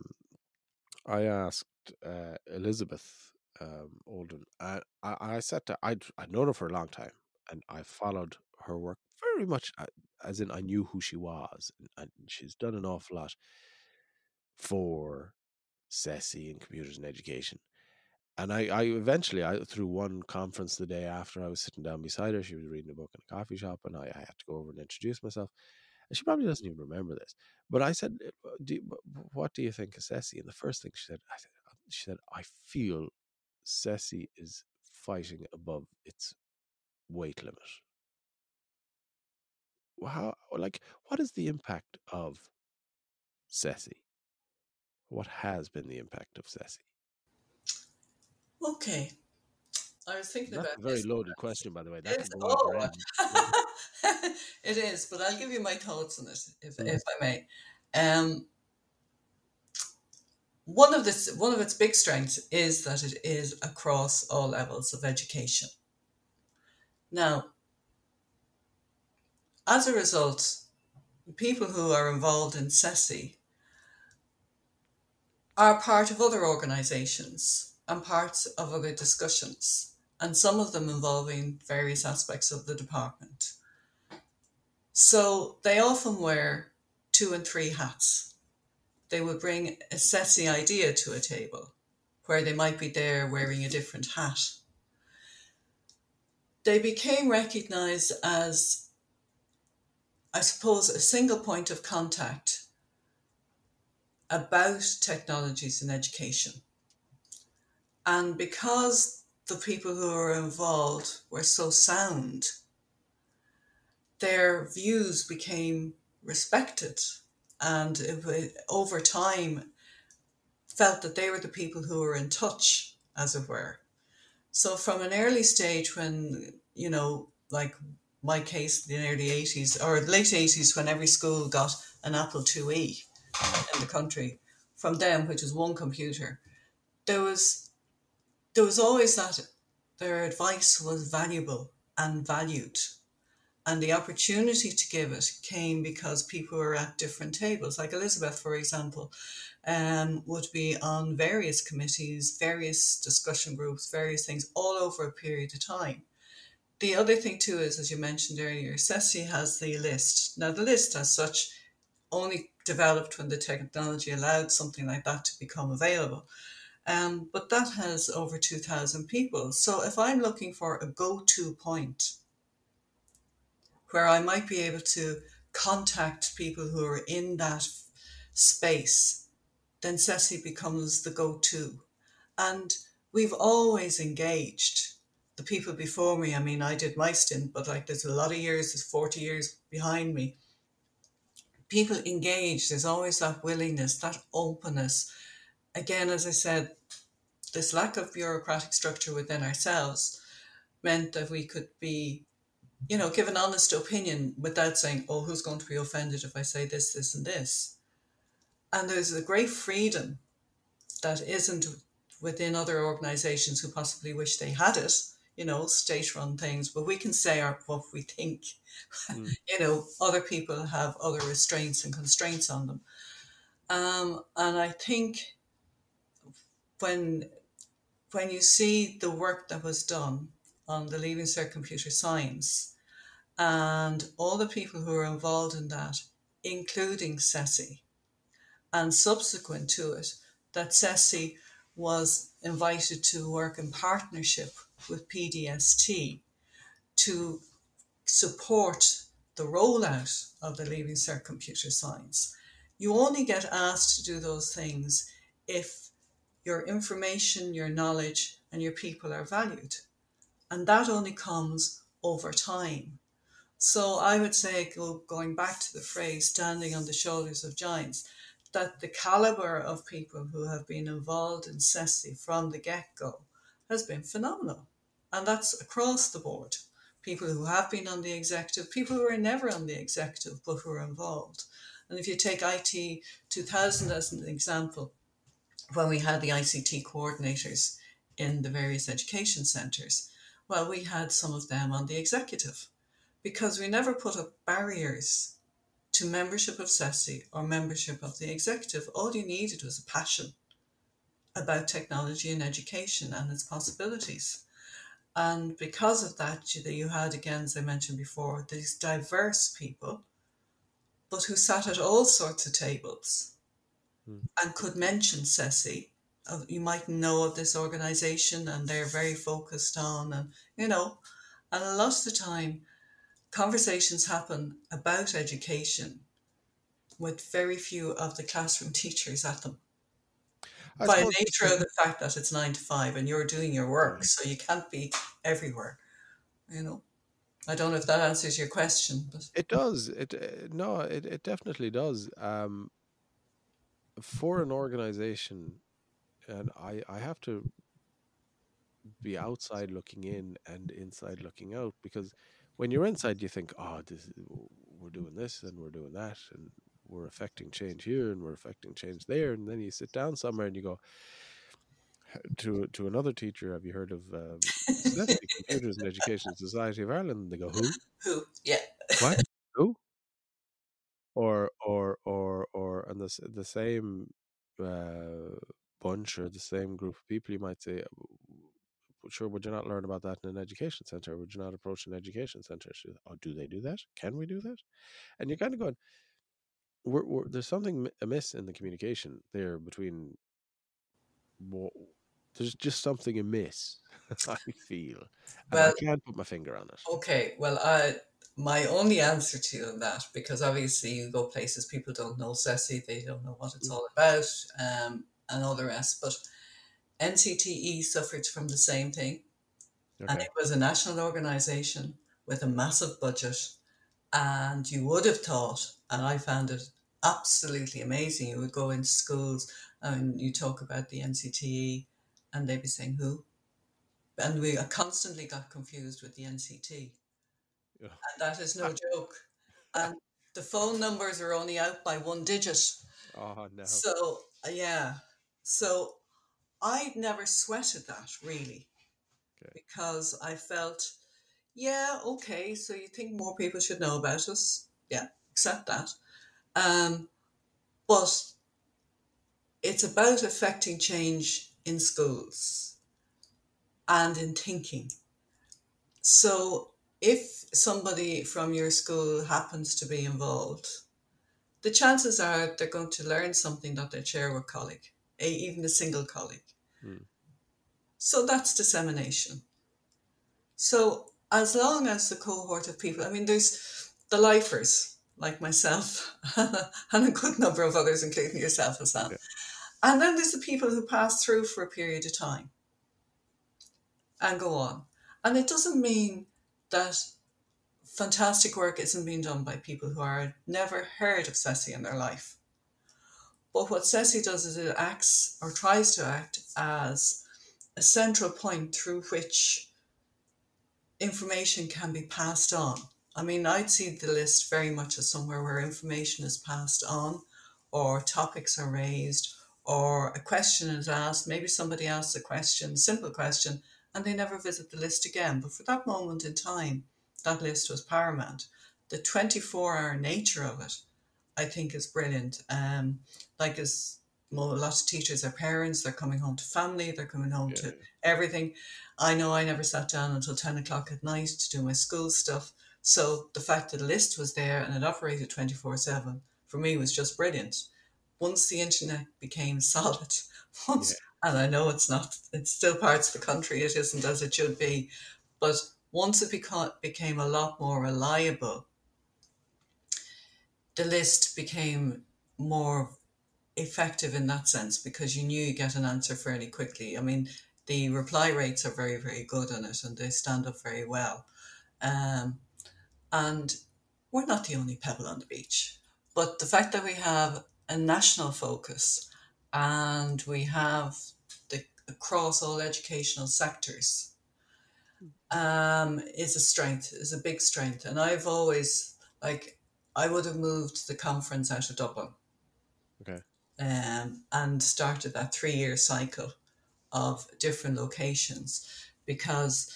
Speaker 1: I asked uh, Elizabeth um, Oldham. I, I, I said to I'd I'd known her for a long time, and I followed her work very much uh, as in I knew who she was, and, and she's done an awful lot for CESI and computers and education. and I, I eventually, I through one conference the day after, I was sitting down beside her. She was reading a book in a coffee shop, and I, I had to go over and introduce myself. And she probably doesn't even remember this, but I said, "Uh, do you, "What do you think of CESI?" And the first thing she said, I said, uh, she said, "I feel CESI is fighting above its weight limit." How, like, what is the impact of CESI? What has been the impact of CESI?
Speaker 2: Okay. I was thinking
Speaker 1: That's
Speaker 2: about
Speaker 1: a very
Speaker 2: this.
Speaker 1: loaded question, by the way. That
Speaker 2: It's-
Speaker 1: can go
Speaker 2: oh, it is, but I'll give you my thoughts on it, if,
Speaker 1: Mm.
Speaker 2: if I may. Um, one of this, one of its big strengths is that it is across all levels of education. Now, as a result, people who are involved in CESI are part of other organisations and parts of other discussions, and some of them involving various aspects of the department. So they often wear two and three hats. They would bring a CESI idea to a table where they might be there wearing a different hat. They became recognised as, I suppose, a single point of contact about technologies in education. And because the people who were involved were so sound, their views became respected and it, over time felt that they were the people who were in touch, as it were. So from an early stage when, you know, like my case in the early 80s or late 80s when every school got an Apple IIe in the country from them, which was one computer, there was there was always that their advice was valuable and valued. And the opportunity to give it came because people were at different tables. Like Elizabeth, for example, um, would be on various committees, various discussion groups, various things all over a period of time. The other thing, too, is as you mentioned earlier, CESI has the list. Now, the list as such only developed when the technology allowed something like that to become available. Um, but that has over 2,000 people. So if I'm looking for a go to point where I might be able to contact people who are in that space, then CESI becomes the go to. And we've always engaged the people before me. I mean, I did my stint, but like there's a lot of years, there's 40 years behind me. People engage, there's always that willingness, that openness. Again, as I said, this lack of bureaucratic structure within ourselves meant that we could be, you know, give an honest opinion without saying, oh, who's going to be offended if I say this, this, and this. And there's a great freedom that isn't within other organizations who possibly wish they had it, you know, state run things, but we can say our, what we think.
Speaker 1: Mm.
Speaker 2: you know, other people have other restraints and constraints on them. Um, and I think when when you see the work that was done on the Leaving Cert Computer Science and all the people who were involved in that, including CESI, and subsequent to it, that CESI was invited to work in partnership with PDST to support the rollout of the Leaving Cert Computer Science. You only get asked to do those things if your information, your knowledge, and your people are valued. And that only comes over time. So I would say, going back to the phrase standing on the shoulders of giants, that the caliber of people who have been involved in CESI from the get go has been phenomenal. And that's across the board. People who have been on the executive, people who are never on the executive but who are involved. And if you take IT 2000 as an example, when we had the ICT coordinators in the various education centres, well, we had some of them on the executive because we never put up barriers to membership of CESI or membership of the executive. All you needed was a passion about technology and education and its possibilities. And because of that, you, you had, again, as I mentioned before, these diverse people, but who sat at all sorts of tables
Speaker 1: Hmm.
Speaker 2: and could mention CESI you might know of this organization and they're very focused on and you know and a lot of the time conversations happen about education with very few of the classroom teachers at them I by nature of the fact that it's nine to five and you're doing your work so you can't be everywhere you know I don't know if that answers your question, but
Speaker 1: it does. It uh, no, it, it definitely does. Um, for an organization, and I I have to be outside looking in and inside looking out because when you're inside, you think, oh, this we're doing this and we're doing that and we're affecting change here and we're affecting change there, and then you sit down somewhere and you go, to to another teacher. Have you heard of um, Computers and Education Society of Ireland? And they go, who?
Speaker 2: Who? Yeah.
Speaker 1: What? Who? Or or or or and the the same uh, bunch or the same group of people, you might say, sure, would you not learn about that in an education center? Would you not approach an education center? oh, do they do that? Can we do that? And you're kind of going, we're, we're, there's something amiss in the communication there between there's just something amiss. I feel, well, I can't put my finger on it.
Speaker 2: Okay, well, I my only answer to that because obviously you go places people don't know CESI, they don't know what it's mm. all about, um, and all the rest. But NCTE suffered from the same thing, okay. and it was a national organisation with a massive budget, and you would have thought, and I found it absolutely amazing. You would go into schools and you talk about the NCTE and they'd be saying who and we constantly got confused with the nct yeah. and that is no joke and the phone numbers are only out by one digit
Speaker 1: oh no
Speaker 2: so yeah so I'd never sweated that really okay. because i felt yeah okay so you think more people should know about us yeah accept that um, but it's about affecting change in schools and in thinking. So if somebody from your school happens to be involved, the chances are they're going to learn something that they share with colleague, a, even a single colleague. Mm. So that's dissemination. So as long as the cohort of people, I mean, there's the lifers like myself and a good number of others, including yourself as well. Yeah. And then there's the people who pass through for a period of time and go on. And it doesn't mean that fantastic work isn't being done by people who are never heard of CESI in their life. But what CESI does is it acts or tries to act as a central point through which information can be passed on. I mean, I'd see the list very much as somewhere where information is passed on or topics are raised or a question is asked, maybe somebody asks a question, simple question, and they never visit the list again. But for that moment in time, that list was paramount. The 24 hour nature of it, I think, is brilliant. Um, like as well, a lot of teachers are parents, they're coming home to family, they're coming home yeah. to everything. I know I never sat down until 10 o'clock at night to do my school stuff. So the fact that the list was there and it operated 24 7 for me was just brilliant once the internet became solid, once, yeah. and I know it's not, it's still parts of the country, it isn't as it should be, but once it beca- became a lot more reliable, the list became more effective in that sense because you knew you get an answer fairly quickly. I mean, the reply rates are very, very good on it and they stand up very well. Um, and we're not the only pebble on the beach. But the fact that we have a national focus and we have the across all educational sectors um, is a strength, is a big strength. And I've always like I would have moved the conference out of Dublin.
Speaker 1: Okay.
Speaker 2: Um, and started that three year cycle of different locations because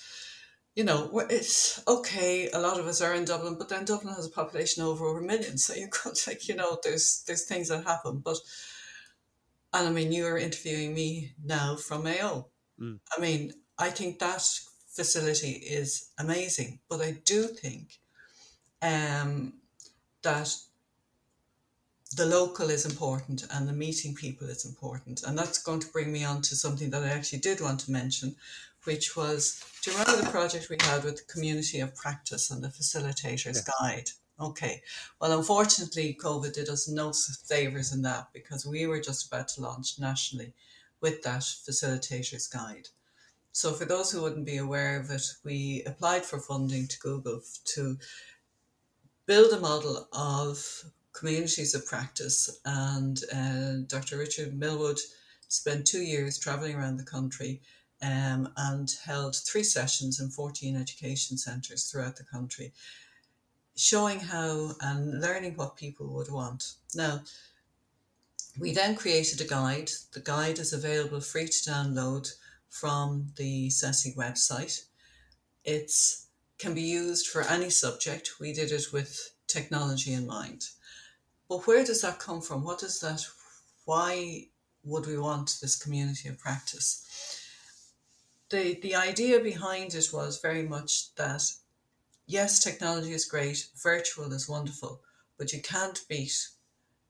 Speaker 2: you know, it's okay. A lot of us are in Dublin, but then Dublin has a population over over a million. So you could like, you know, there's there's things that happen. But and I mean, you are interviewing me now from Mayo. Mm. I mean, I think that facility is amazing, but I do think um, that the local is important and the meeting people is important. And that's going to bring me on to something that I actually did want to mention, which was do you remember the project we had with the community of practice and the facilitators
Speaker 1: Yeah.
Speaker 2: guide? Okay. Well, unfortunately, COVID did us no favors in that because we were just about to launch nationally with that facilitators guide. So, for those who wouldn't be aware of it, we applied for funding to Google to build a model of communities of practice. And uh, Dr. Richard Millwood spent two years traveling around the country um, and held three sessions in 14 education centres throughout the country, showing how and learning what people would want. Now, we then created a guide. The guide is available free to download from the CESI website. It can be used for any subject. We did it with technology in mind. But where does that come from? What is that? Why would we want this community of practice? The, the idea behind it was very much that yes, technology is great, virtual is wonderful, but you can't beat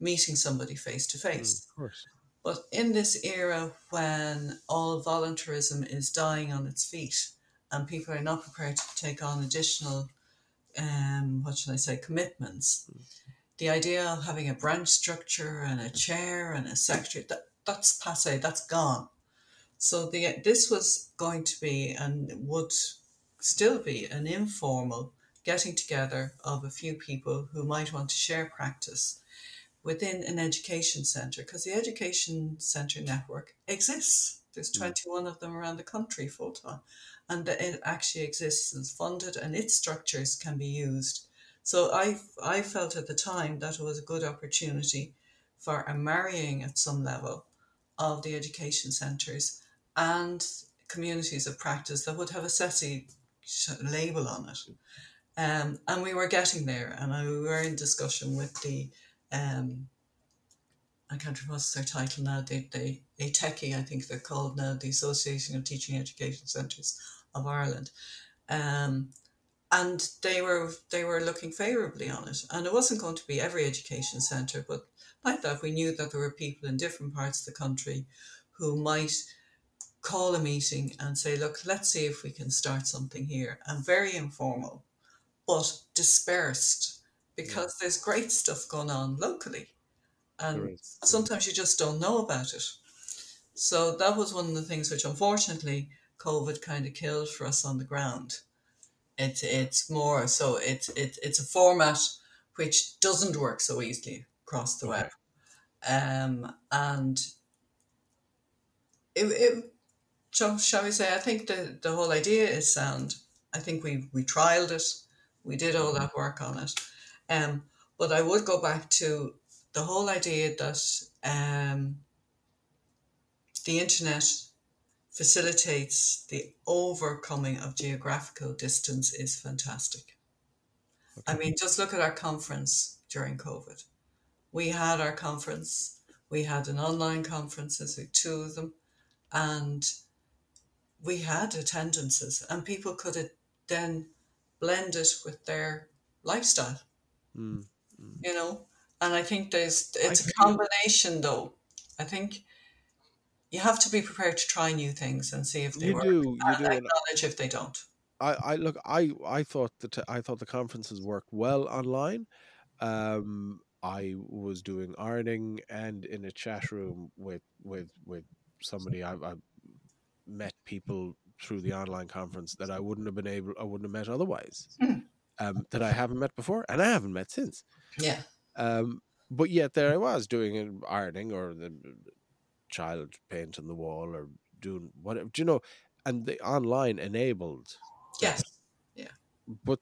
Speaker 2: meeting somebody face to face.
Speaker 1: Of course.
Speaker 2: But in this era when all voluntarism is dying on its feet and people are not prepared to take on additional, um, what should I say, commitments, the idea of having a branch structure and a chair and a secretary, that, that's passe, that's gone. So the this was going to be and would still be an informal getting together of a few people who might want to share practice within an education centre because the education centre network exists. There's
Speaker 1: Mm.
Speaker 2: 21 of them around the country full time, and that it actually exists and is funded, and its structures can be used. So I I felt at the time that it was a good opportunity for a marrying at some level of the education centres and communities of practice that would have a CESI label on it. Um, and we were getting there, and I, we were in discussion with the um, I can't remember what's their title now. the, they ATECI, I think they're called now, the Association of Teaching Education Centres of Ireland. Um, and they were they were looking favourably on it. And it wasn't going to be every education centre, but like that, we knew that there were people in different parts of the country who might call a meeting and say, look, let's see if we can start something here. And very informal, but dispersed because there's great stuff going on locally. And sometimes you just don't know about it. So that was one of the things which unfortunately COVID kind of killed for us on the ground. It's it's more so it's it, it's a format which doesn't work so easily across the
Speaker 1: Okay.
Speaker 2: web. Um and it, it shall, shall we say I think the, the whole idea is sound. I think we we trialed it, we did all that work on it. Um but I would go back to the whole idea that um, the internet facilitates the overcoming of geographical distance is fantastic. I mean, just look at our conference during COVID. We had our conference, we had an online conference, there's like two of them, and we had attendances, and people could then blend it with their lifestyle
Speaker 1: Mm. Mm.
Speaker 2: you know and i think there's it's a combination though i think you have to be prepared to try new things and see if they
Speaker 1: You
Speaker 2: work
Speaker 1: do, you
Speaker 2: and
Speaker 1: do,
Speaker 2: acknowledge if they don't
Speaker 1: I, I look, I, I thought that I thought the conferences worked well online. Um, I was doing ironing and in a chat room with with with somebody I, I met people through the online conference that I wouldn't have been able, I wouldn't have met otherwise.
Speaker 2: Hmm.
Speaker 1: Um, that I haven't met before, and I haven't met since.
Speaker 2: yeah
Speaker 1: Um, but yet there I was doing ironing or the child painting the wall or doing whatever. Do you know? And the online enabled
Speaker 2: yes
Speaker 1: Yeah. but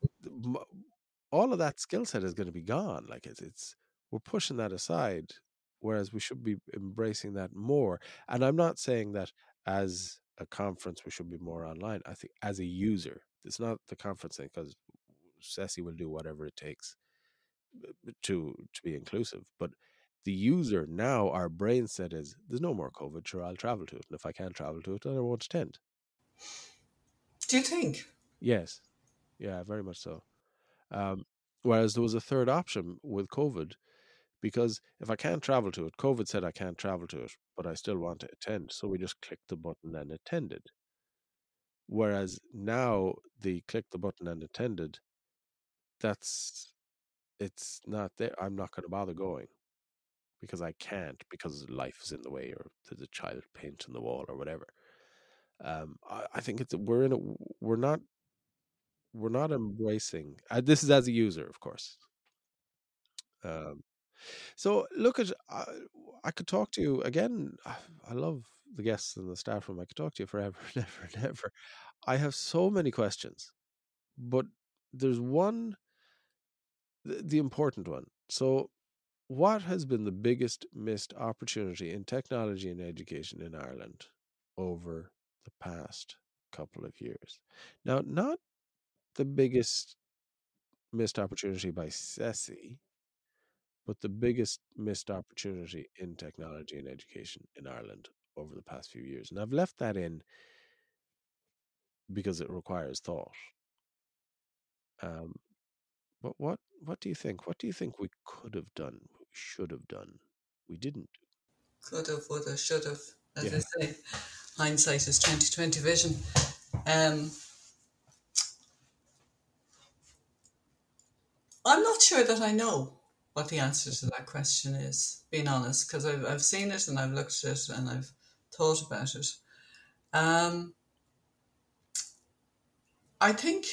Speaker 1: all of that skill set is going to be gone. Like it's, it's we're pushing that aside, whereas we should be embracing that more. And I'm not saying that as a conference we should be more online. I think as a user, it's not the conference thing because CESI will do whatever it takes uh, to to be inclusive. But the user now, our brain set is there's no more COVID. Sure, I'll travel to it, and if I can't travel to it, then I won't attend.
Speaker 2: do you think
Speaker 1: Yes. Yeah, very much so. Um, whereas there was a third option with COVID because if I can't travel to it, COVID said I can't travel to it, but I still want to attend. So we just clicked the button and attended. Whereas now the click the button and attended, that's it's not there. I'm not going to bother going because I can't because life is in the way or there's a child paint on the wall or whatever. Um, I, I think it's we're in a we're not we're not embracing. Uh, this is as a user, of course. Um, so look at uh, I could talk to you again. I love the guests in the staff room. I could talk to you forever and ever and ever. I have so many questions, but there's one, the important one. So, what has been the biggest missed opportunity in technology and education in Ireland over the past couple of years? Now, not the biggest missed opportunity by CESI, but the biggest missed opportunity in technology and education in Ireland over the past few years. And I've left that in because it requires thought. Um, but what what do you think? What do you think we could have done? Should have done? We didn't.
Speaker 2: Could have, would have, should have. As
Speaker 1: Yeah.
Speaker 2: I say, hindsight is twenty twenty vision. Um, I'm not sure that I know what the answer to that question is. Being honest, because I've I've seen it and I've looked at it and I've thought about it. Um, I think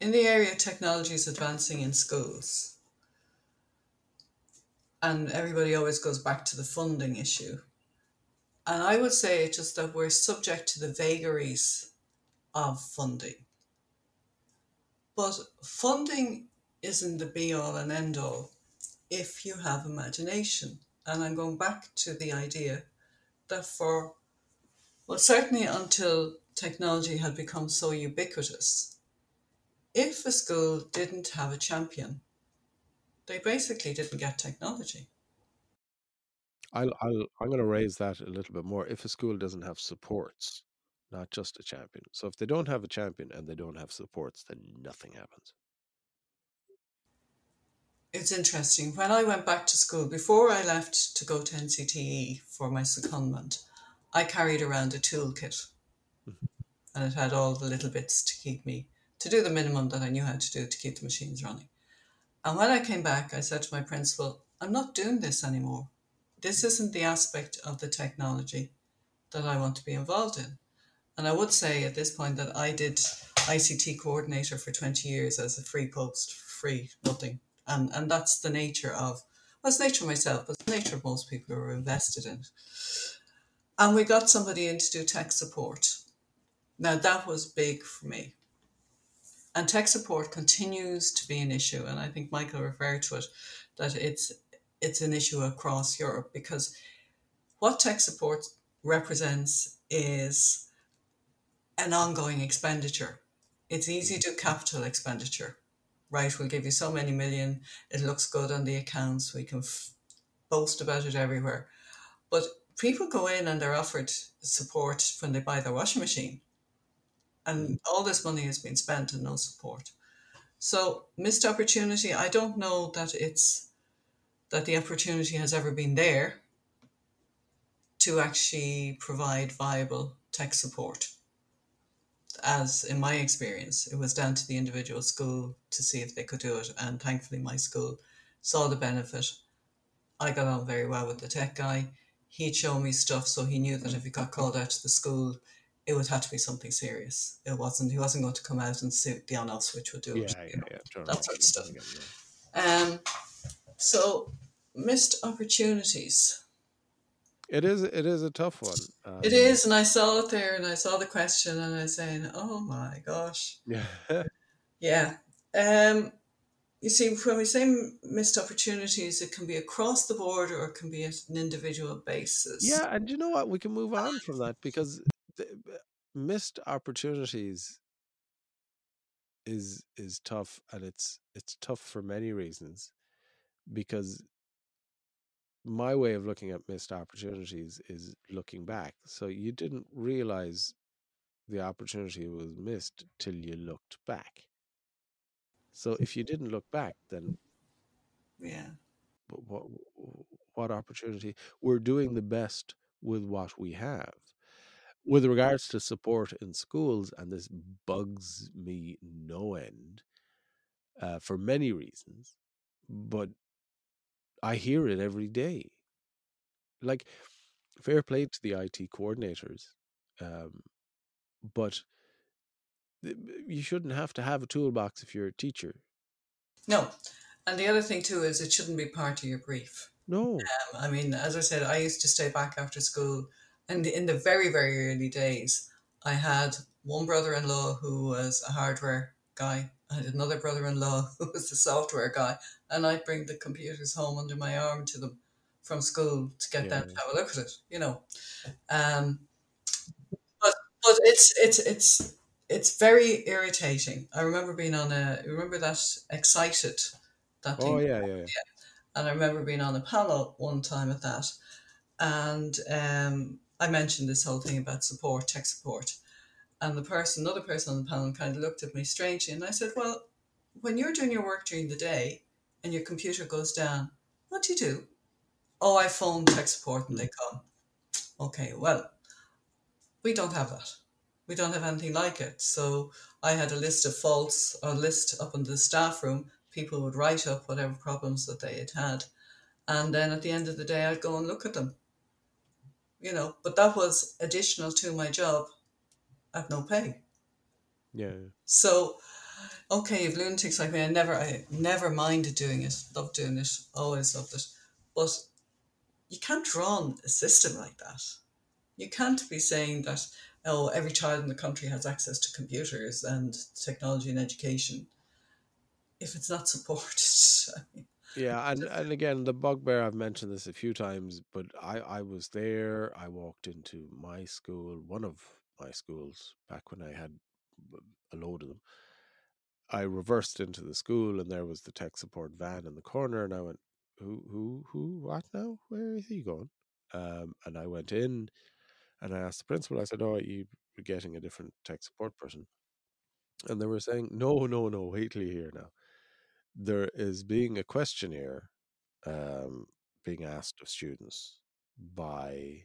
Speaker 2: in the area technology is advancing in schools, and everybody always goes back to the funding issue. And I would say it's just that we're subject to the vagaries of funding. But funding isn't the be all and end all if you have imagination. And I'm going back to the idea that for, well, certainly until technology had become so ubiquitous, if a school didn't have a champion, they basically didn't get technology.
Speaker 1: I'll, I'll I'm going to raise that a little bit more. If a school doesn't have supports, not just a champion. So if they don't have a champion and they don't have supports, then nothing happens.
Speaker 2: It's interesting. When I went back to school, before I left to go to NCTE for my secondment, I carried around a toolkit.
Speaker 1: Mhm.
Speaker 2: And it had all the little bits to keep me, to do the minimum that I knew how to do to keep the machines running. And when I came back, I said to my principal, I'm not doing this anymore. This isn't the aspect of the technology that I want to be involved in. And I would say at this point that I did ICT coordinator for 20 years as a free post, free, nothing. And, and that's the nature of, well, it's nature of myself, but it's the nature of most people who are invested in it. And we got somebody in to do tech support. Now, that was big for me. And tech support continues to be an issue. And I think Michael referred to it, that it's, it's an issue across Europe because what tech support represents is an ongoing expenditure. It's easy to capital expenditure, right? We'll give you so many million. It looks good on the accounts. We can f- boast about it everywhere. But people go in and they're offered support when they buy their washing machine. And mm-hmm. all this money has been spent and no support. So missed opportunity. I don't know that it's that the opportunity has ever been there to actually provide viable tech support. As in my experience, it was down to the individual school to see if they could do it. And thankfully, my school saw the benefit. I got on very well with the tech guy. He'd show me stuff, so he knew that if he got called out to the school, it would have to be something serious. It wasn't. He wasn't going to come out and suit the on off switch would do
Speaker 1: Yeah,
Speaker 2: it.
Speaker 1: yeah,
Speaker 2: know.
Speaker 1: yeah. Turn
Speaker 2: that sort of stuff. Um, so missed opportunities.
Speaker 1: It is it is a tough one. Um,
Speaker 2: It is, and I saw it there, and I saw the question, and I was saying, "Oh my gosh,
Speaker 1: Yeah.
Speaker 2: yeah." Um, you see, when we say missed opportunities, it can be across the board, or it can be at an individual basis.
Speaker 1: Yeah, and you know what? We can move on from that because missed opportunities is is tough, and it's it's tough for many reasons. Because my way of looking at missed opportunities is looking back. So you didn't realize the opportunity was missed till you looked back. So if you didn't look back, then
Speaker 2: yeah.
Speaker 1: But what what opportunity? We're doing the best with what we have. With regards to support in schools, and this bugs me no end uh, for many reasons, but I hear it every day. Like, fair play to the IT coordinators, um, but you shouldn't have to have a toolbox if you're a teacher.
Speaker 2: No. And the other thing too is it shouldn't be part of your brief.
Speaker 1: No,
Speaker 2: Um, I mean, as I said, I used to stay back after school, and in the very, very early days, I had one brother-in-law who was a hardware guy. I had another brother-in-law who was a software guy, and I'd bring the computers home under my arm to them from school to get them to have a look at it. You know, um, but but it's it's it's it's very irritating. I remember being on a. Remember that excited that
Speaker 1: oh yeah, yeah, yeah.
Speaker 2: and I remember being on a panel one time at that, and um, I mentioned this whole thing about support, tech support, and the person, another person on the panel, kind of looked at me strangely, and I said, "Well, when you're doing your work during the day and your computer goes down, what do you do?" Oh, I phone tech support and they hmm. come. Okay, well, we don't have that. We don't have anything like it. So I had a list of faults, a list up in the staff room. People would write up whatever problems that they had had. And then at the end of the day, I'd go and look at them. You know, but that was additional to my job at no pay.
Speaker 1: yeah.
Speaker 2: So, okay, if lunatics like me, I never, I never minded doing it. Loved doing it. Always loved it. But you can't run a system like that. You can't be saying that oh, every child in the country has access to computers and technology and education if it's not supported. I mean,
Speaker 1: Yeah, and, and again, the bugbear, I've mentioned this a few times, but I, I was there. I walked into my school, one of my schools, back when I had a load of them. I reversed into the school, and there was the tech support van in the corner, and I went, "Who, who, who? What now? Where is he going?" Um, and I went in, and I asked the principal. I said, "Oh, you were getting a different tech support person," and they were saying, "No, no, no. Wait till you hear now. There is being a questionnaire." um, being asked of students by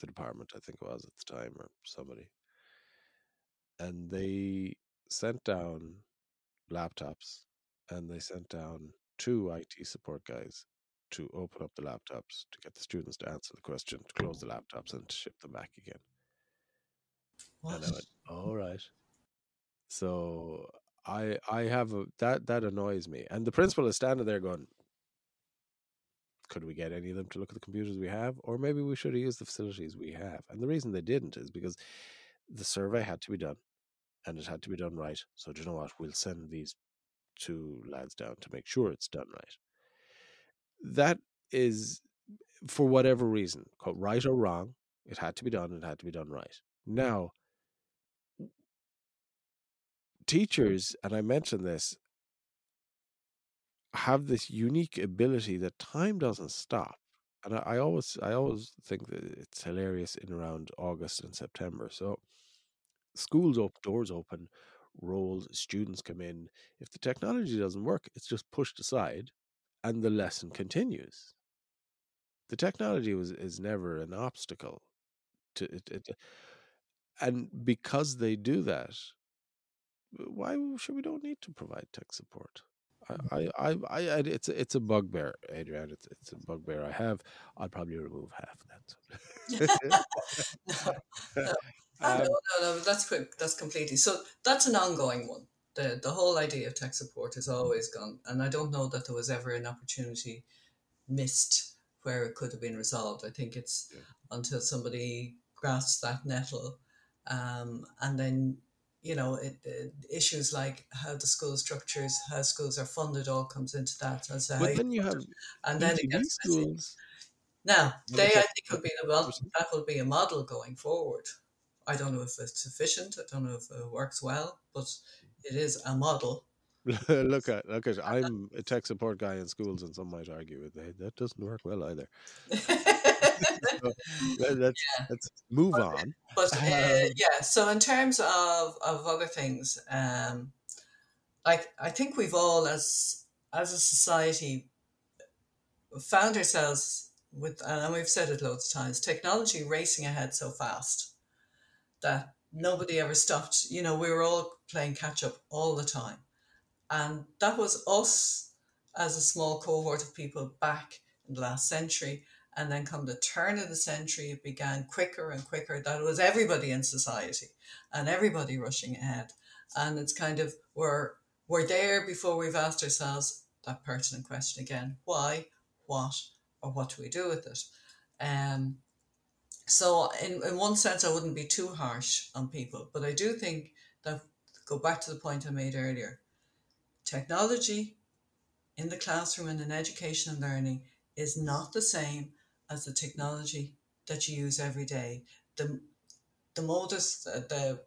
Speaker 1: the department, I think it was at the time, or somebody. And they sent down laptops and they sent down two IT support guys to open up the laptops to get the students to answer the question, to close the laptops, and to ship them back again.
Speaker 2: what?
Speaker 1: And I went, all right. So I I have a that that annoys me. And the principal is standing there going, could we get any of them to look at the computers we have? Or maybe we should have used the facilities we have. And the reason they didn't is because the survey had to be done and it had to be done right. So do you know what? We'll send these two lads down to make sure it's done right. That is for whatever reason, right or wrong, it had to be done, it had to be done right. Hmm. Now teachers, and I mentioned this, have this unique ability that time doesn't stop. And I, I always I always think that it's hilarious in around August and September. So schools open, doors open, roles, students come in. If the technology doesn't work, it's just pushed aside and the lesson continues. The technology was is never an obstacle to it, it and because they do that, why should we don't need to provide tech support? I, I, I, I, I- it's a, it's a bugbear, Adrienne. It's it's a bugbear I have. I'll probably remove half of that.
Speaker 2: no, no,
Speaker 1: Um,
Speaker 2: no, no, that's quick. That's completely. So that's an ongoing one. The the whole idea of tech support has always gone, and I don't know that there was ever an opportunity missed where it could have been resolved. I think it's
Speaker 1: Yeah.
Speaker 2: until somebody grasps that nettle, um, and then you know it, it, issues like how the school structures, how schools are funded, all comes into that. To how
Speaker 1: but then you have
Speaker 2: and then it gets
Speaker 1: schools.
Speaker 2: Now, they, I think, will be the model, that will be a model going forward. I don't know if it's sufficient. I don't know if it works well, but it is a model.
Speaker 1: look at look at. I'm a tech support guy in schools, and some might argue with that. That doesn't work well either. So, let- let's let's move on.
Speaker 2: but uh,
Speaker 1: Um,
Speaker 2: yeah, so in terms of, of other things, um, like I think we've all as as a society, found ourselves with, and we've said it loads of times, technology racing ahead so fast that nobody ever stopped. You know, we were all playing catch up all the time. And that was us as a small cohort of people back in the last century. And then come the turn of the century, it began quicker and quicker. That was everybody in society and everybody rushing ahead. And it's kind of we're we're there before we've asked ourselves that pertinent question again. Why, what, or what do we do with it? Um so in, in one sense I wouldn't be too harsh on people, but I do think that go back to the point I made earlier. Technology in the classroom and in education and learning is not the same as the technology that you use every day. The the modus, the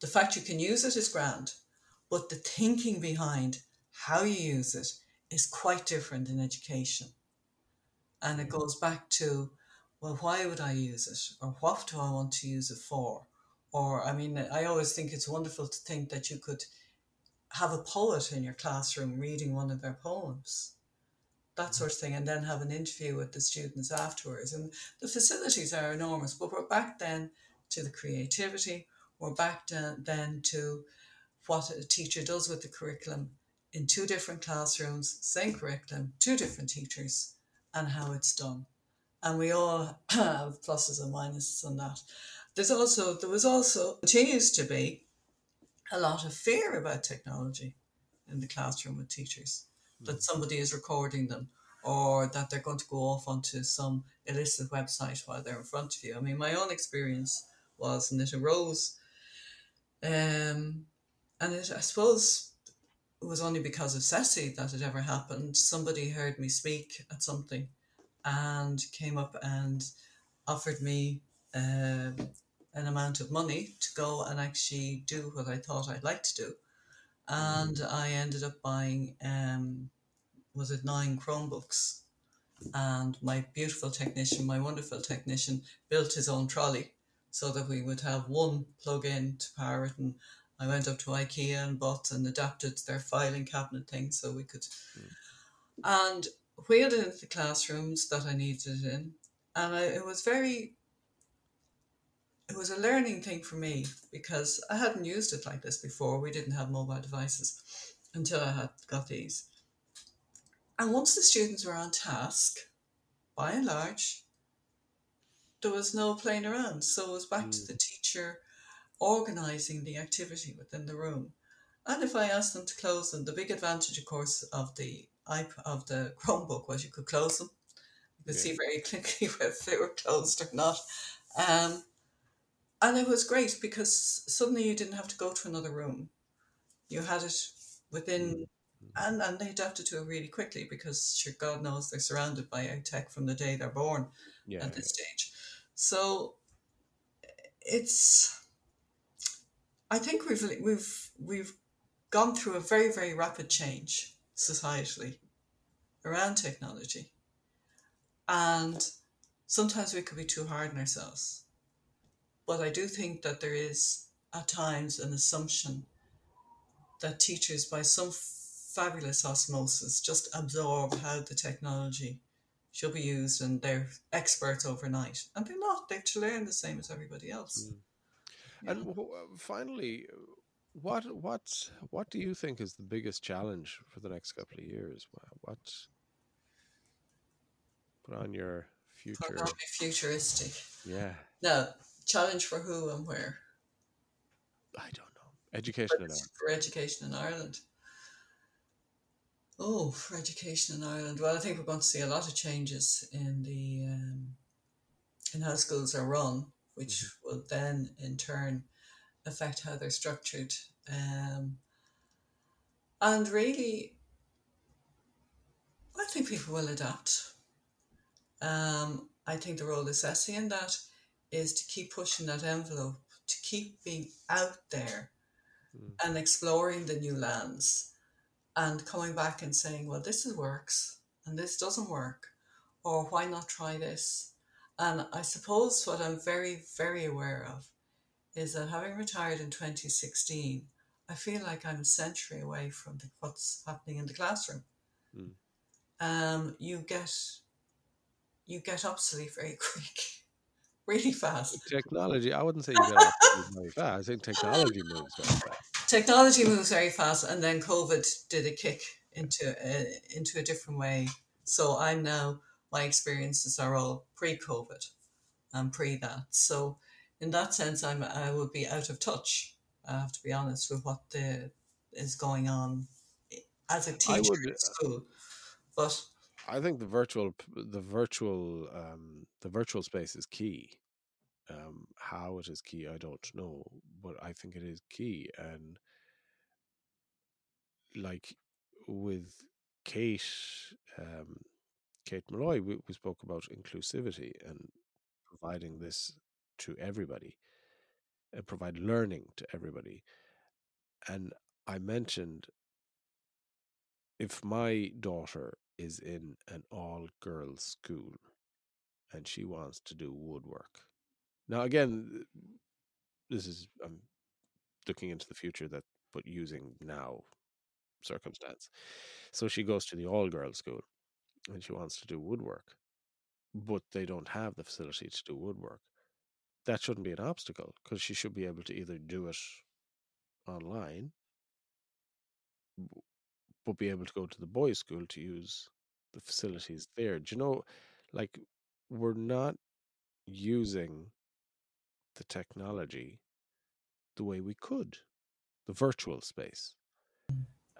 Speaker 2: the fact you can use it is grand, but the thinking behind how you use it is quite different in education. And it mm-hmm. goes back to, well, why would I use it? Or what do I want to use it for? Or, I mean, I always think it's wonderful to think that you could have a poet in your classroom reading one of their poems that mm. sort of thing, and then have an interview with the students afterwards. And the facilities are enormous, but we're back then to the creativity, we're back to, then to what a teacher does with the curriculum in two different classrooms, same curriculum, two different teachers, and how it's done. And we all have pluses and minuses on that. There's also there was also continues to be a lot of fear about technology in the classroom with teachers that somebody is recording them or that they're going to go off onto some illicit website while they're in front of you. I mean, my own experience was, and it arose, um, and it, I suppose it was only because of CESI that it ever happened. Somebody heard me speak at something and came up and offered me um, an amount of money to go and actually do what I thought I'd like to do. And I ended up buying um, was it nine Chromebooks. And my beautiful technician, my wonderful technician, built his own trolley so that we would have one plug in to power it. And I went up to IKEA and bought and adapted their filing cabinet thing so we could. Mm. And wheeled it into the classrooms that I needed it in. And I, it was very, it was a learning thing for me because I hadn't used it like this before. We didn't have mobile devices until I had got these. And once the students were on task, by and large, there was no playing around. So it was back mm. to the teacher organising the activity within the room. And if I asked them to close them, the big advantage, of course, of the iP- of the Chromebook was you could close them. You could yeah. see very clearly whether they were closed or not. Um, and it was great because suddenly you didn't have to go to another room. You had it within mm and and they adapted to it really quickly because sure God knows they're surrounded by tech from the day they're born yeah, at this yeah. stage. So it's I think we've we've we've gone through a very very rapid change societally around technology, and sometimes we could be too hard on ourselves. But I do think that there is at times an assumption that teachers, by some fabulous osmosis, just absorb how the technology should be used and they're experts overnight. And they're not, they're to learn the same as everybody else. Mm.
Speaker 1: And w- finally, what what what do you think is the biggest challenge for the next couple of years? What put on your future? Put on
Speaker 2: futuristic.
Speaker 1: Yeah.
Speaker 2: No challenge for who and where?
Speaker 1: I don't know. Education
Speaker 2: for,
Speaker 1: in Ireland.
Speaker 2: For education in Ireland. Oh, for education in Ireland. Well, I think we're going to see a lot of changes in the um, in how schools are run, which mm-hmm. will then in turn affect how they're structured. Um, and really, I think people will adapt. Um, I think the role of CESI in that is to keep pushing that envelope, to keep being out there mm. and exploring the new lands and coming back and saying, well, this works and this doesn't work, or why not try this? And I suppose what I'm very, very aware of is that having retired in 2016, I feel like I'm a century away from the, what's happening in the classroom.
Speaker 1: Mm.
Speaker 2: Um, you get you get obsolete very quick, really fast.
Speaker 1: Technology, I wouldn't say you very fast. I think technology moves very fast.
Speaker 2: Technology moves very fast, and then COVID did a kick into a, into a different way. So I'm now my experiences are all pre-COVID and pre that. So in that sense, I'm I would be out of touch. I have to be honest with what the, is going on eh, as a teacher
Speaker 1: would,
Speaker 2: at school. But
Speaker 1: I think the virtual the virtual um, the virtual space is key. Um, how it is key, I don't know, but I think it is key. And like with Kate, um, Kate Malloy, we, we spoke about inclusivity and providing this to everybody and provide learning to everybody. And I mentioned if my daughter is in an all girls school and she wants to do woodwork. Now, again, this is, I'm looking into the future that, but using now circumstance. So she goes to the all girls school and she wants to do woodwork, but they don't have the facility to do woodwork. That shouldn't be an obstacle because she should be able to either do it online, but be able to go to the boys' school to use the facilities there. Do you know, like, we're not using the technology the way we could, the virtual space.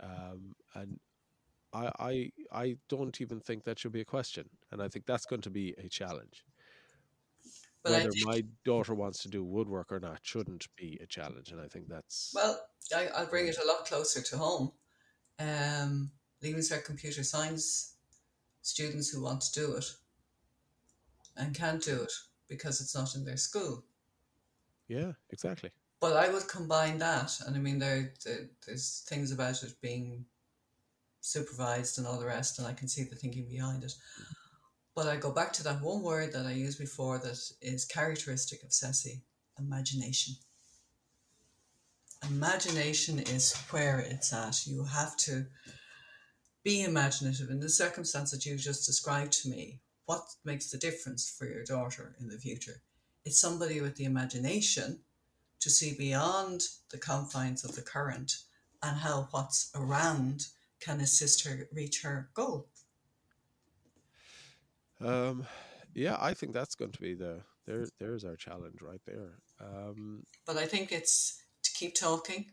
Speaker 1: Um, and I, I, I don't even think that should be a question. And I think that's going to be a challenge.
Speaker 2: but
Speaker 1: Whether
Speaker 2: think,
Speaker 1: my daughter wants to do woodwork or not shouldn't be a challenge. And I think that's.
Speaker 2: well, I, I'll bring it a lot closer to home. Um, leaving cert computer science students who want to do it and can't do it because it's not in their school.
Speaker 1: yeah, exactly.
Speaker 2: But I would combine that, and I mean, there, there there's things about it being supervised and all the rest, and I can see the thinking behind it. But I go back to that one word that I used before that is characteristic of CESI imagination. Imagination is where it's at. You have to be imaginative in the circumstance that you just described to me. What makes the difference for your daughter in the future? It's somebody with the imagination to see beyond the confines of the current and how what's around can assist her reach her goal.
Speaker 1: Um, yeah, I think that's going to be the there. There's our challenge right there. Um,
Speaker 2: But I think it's keep talking,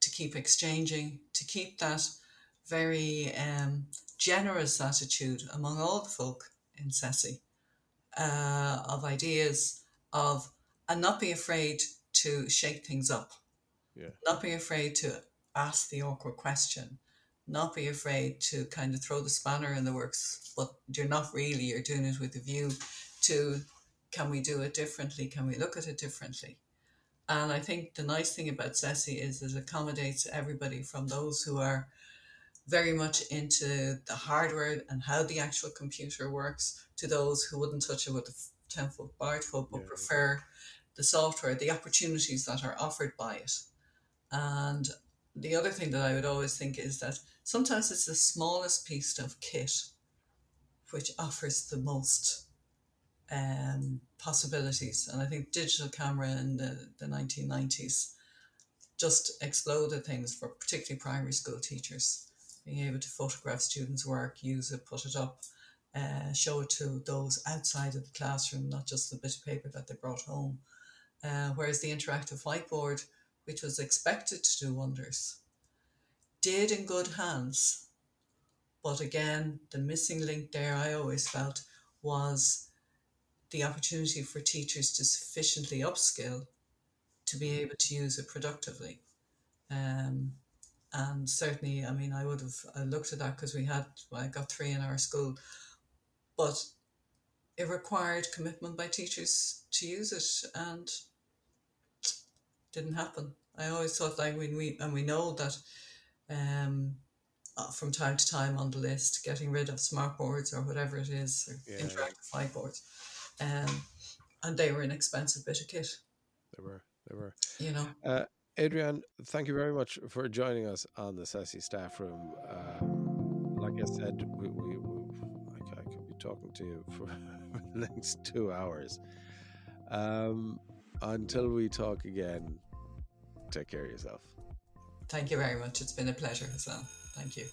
Speaker 2: to keep exchanging, to keep that very um, generous attitude among all the folk in CESI uh, of ideas of and not be afraid to shake things up.
Speaker 1: Yeah.
Speaker 2: Not be afraid to ask the awkward question. Not be afraid to kind of throw the spanner in the works, but you're not really, you're doing it with a view to can we do it differently? Can we look at it differently? And I think the nice thing about CESI is it accommodates everybody from those who are very much into the hardware and how the actual computer works to those who wouldn't touch it with a 10 foot bar foot but
Speaker 1: Yeah.
Speaker 2: prefer the software, the opportunities that are offered by it. And the other thing that I would always think is that sometimes it's the smallest piece of kit which offers the most um, possibilities. And I think digital camera in the, the 1990s just exploded things for particularly primary school teachers. Being able to photograph students' work, use it, put it up, uh, show it to those outside of the classroom, not just the bit of paper that they brought home. Uh, whereas the interactive whiteboard, which was expected to do wonders, did in good hands. But again, the missing link there, I always felt, was the opportunity for teachers to sufficiently upskill to be able to use it productively. Um, and certainly, I mean, I would have I looked at that because we had, well, I got three in our school, but it required commitment by teachers to use it and didn't happen. I always thought like when we and we know that um uh, from time to time on the list, getting rid of smart boards or whatever it is, or
Speaker 1: Yeah.
Speaker 2: interactive whiteboards. Um and they were an expensive bit of kit,
Speaker 1: They were They were
Speaker 2: you know.
Speaker 1: Adrienne, thank you very much for joining us on the CESI staff room. Uh, like I said, we, we, we I, I, could be talking to you for the next two hours. Um, until we talk again, take care of yourself.
Speaker 2: Thank you very much. It's been a pleasure, Hassan. Thank you.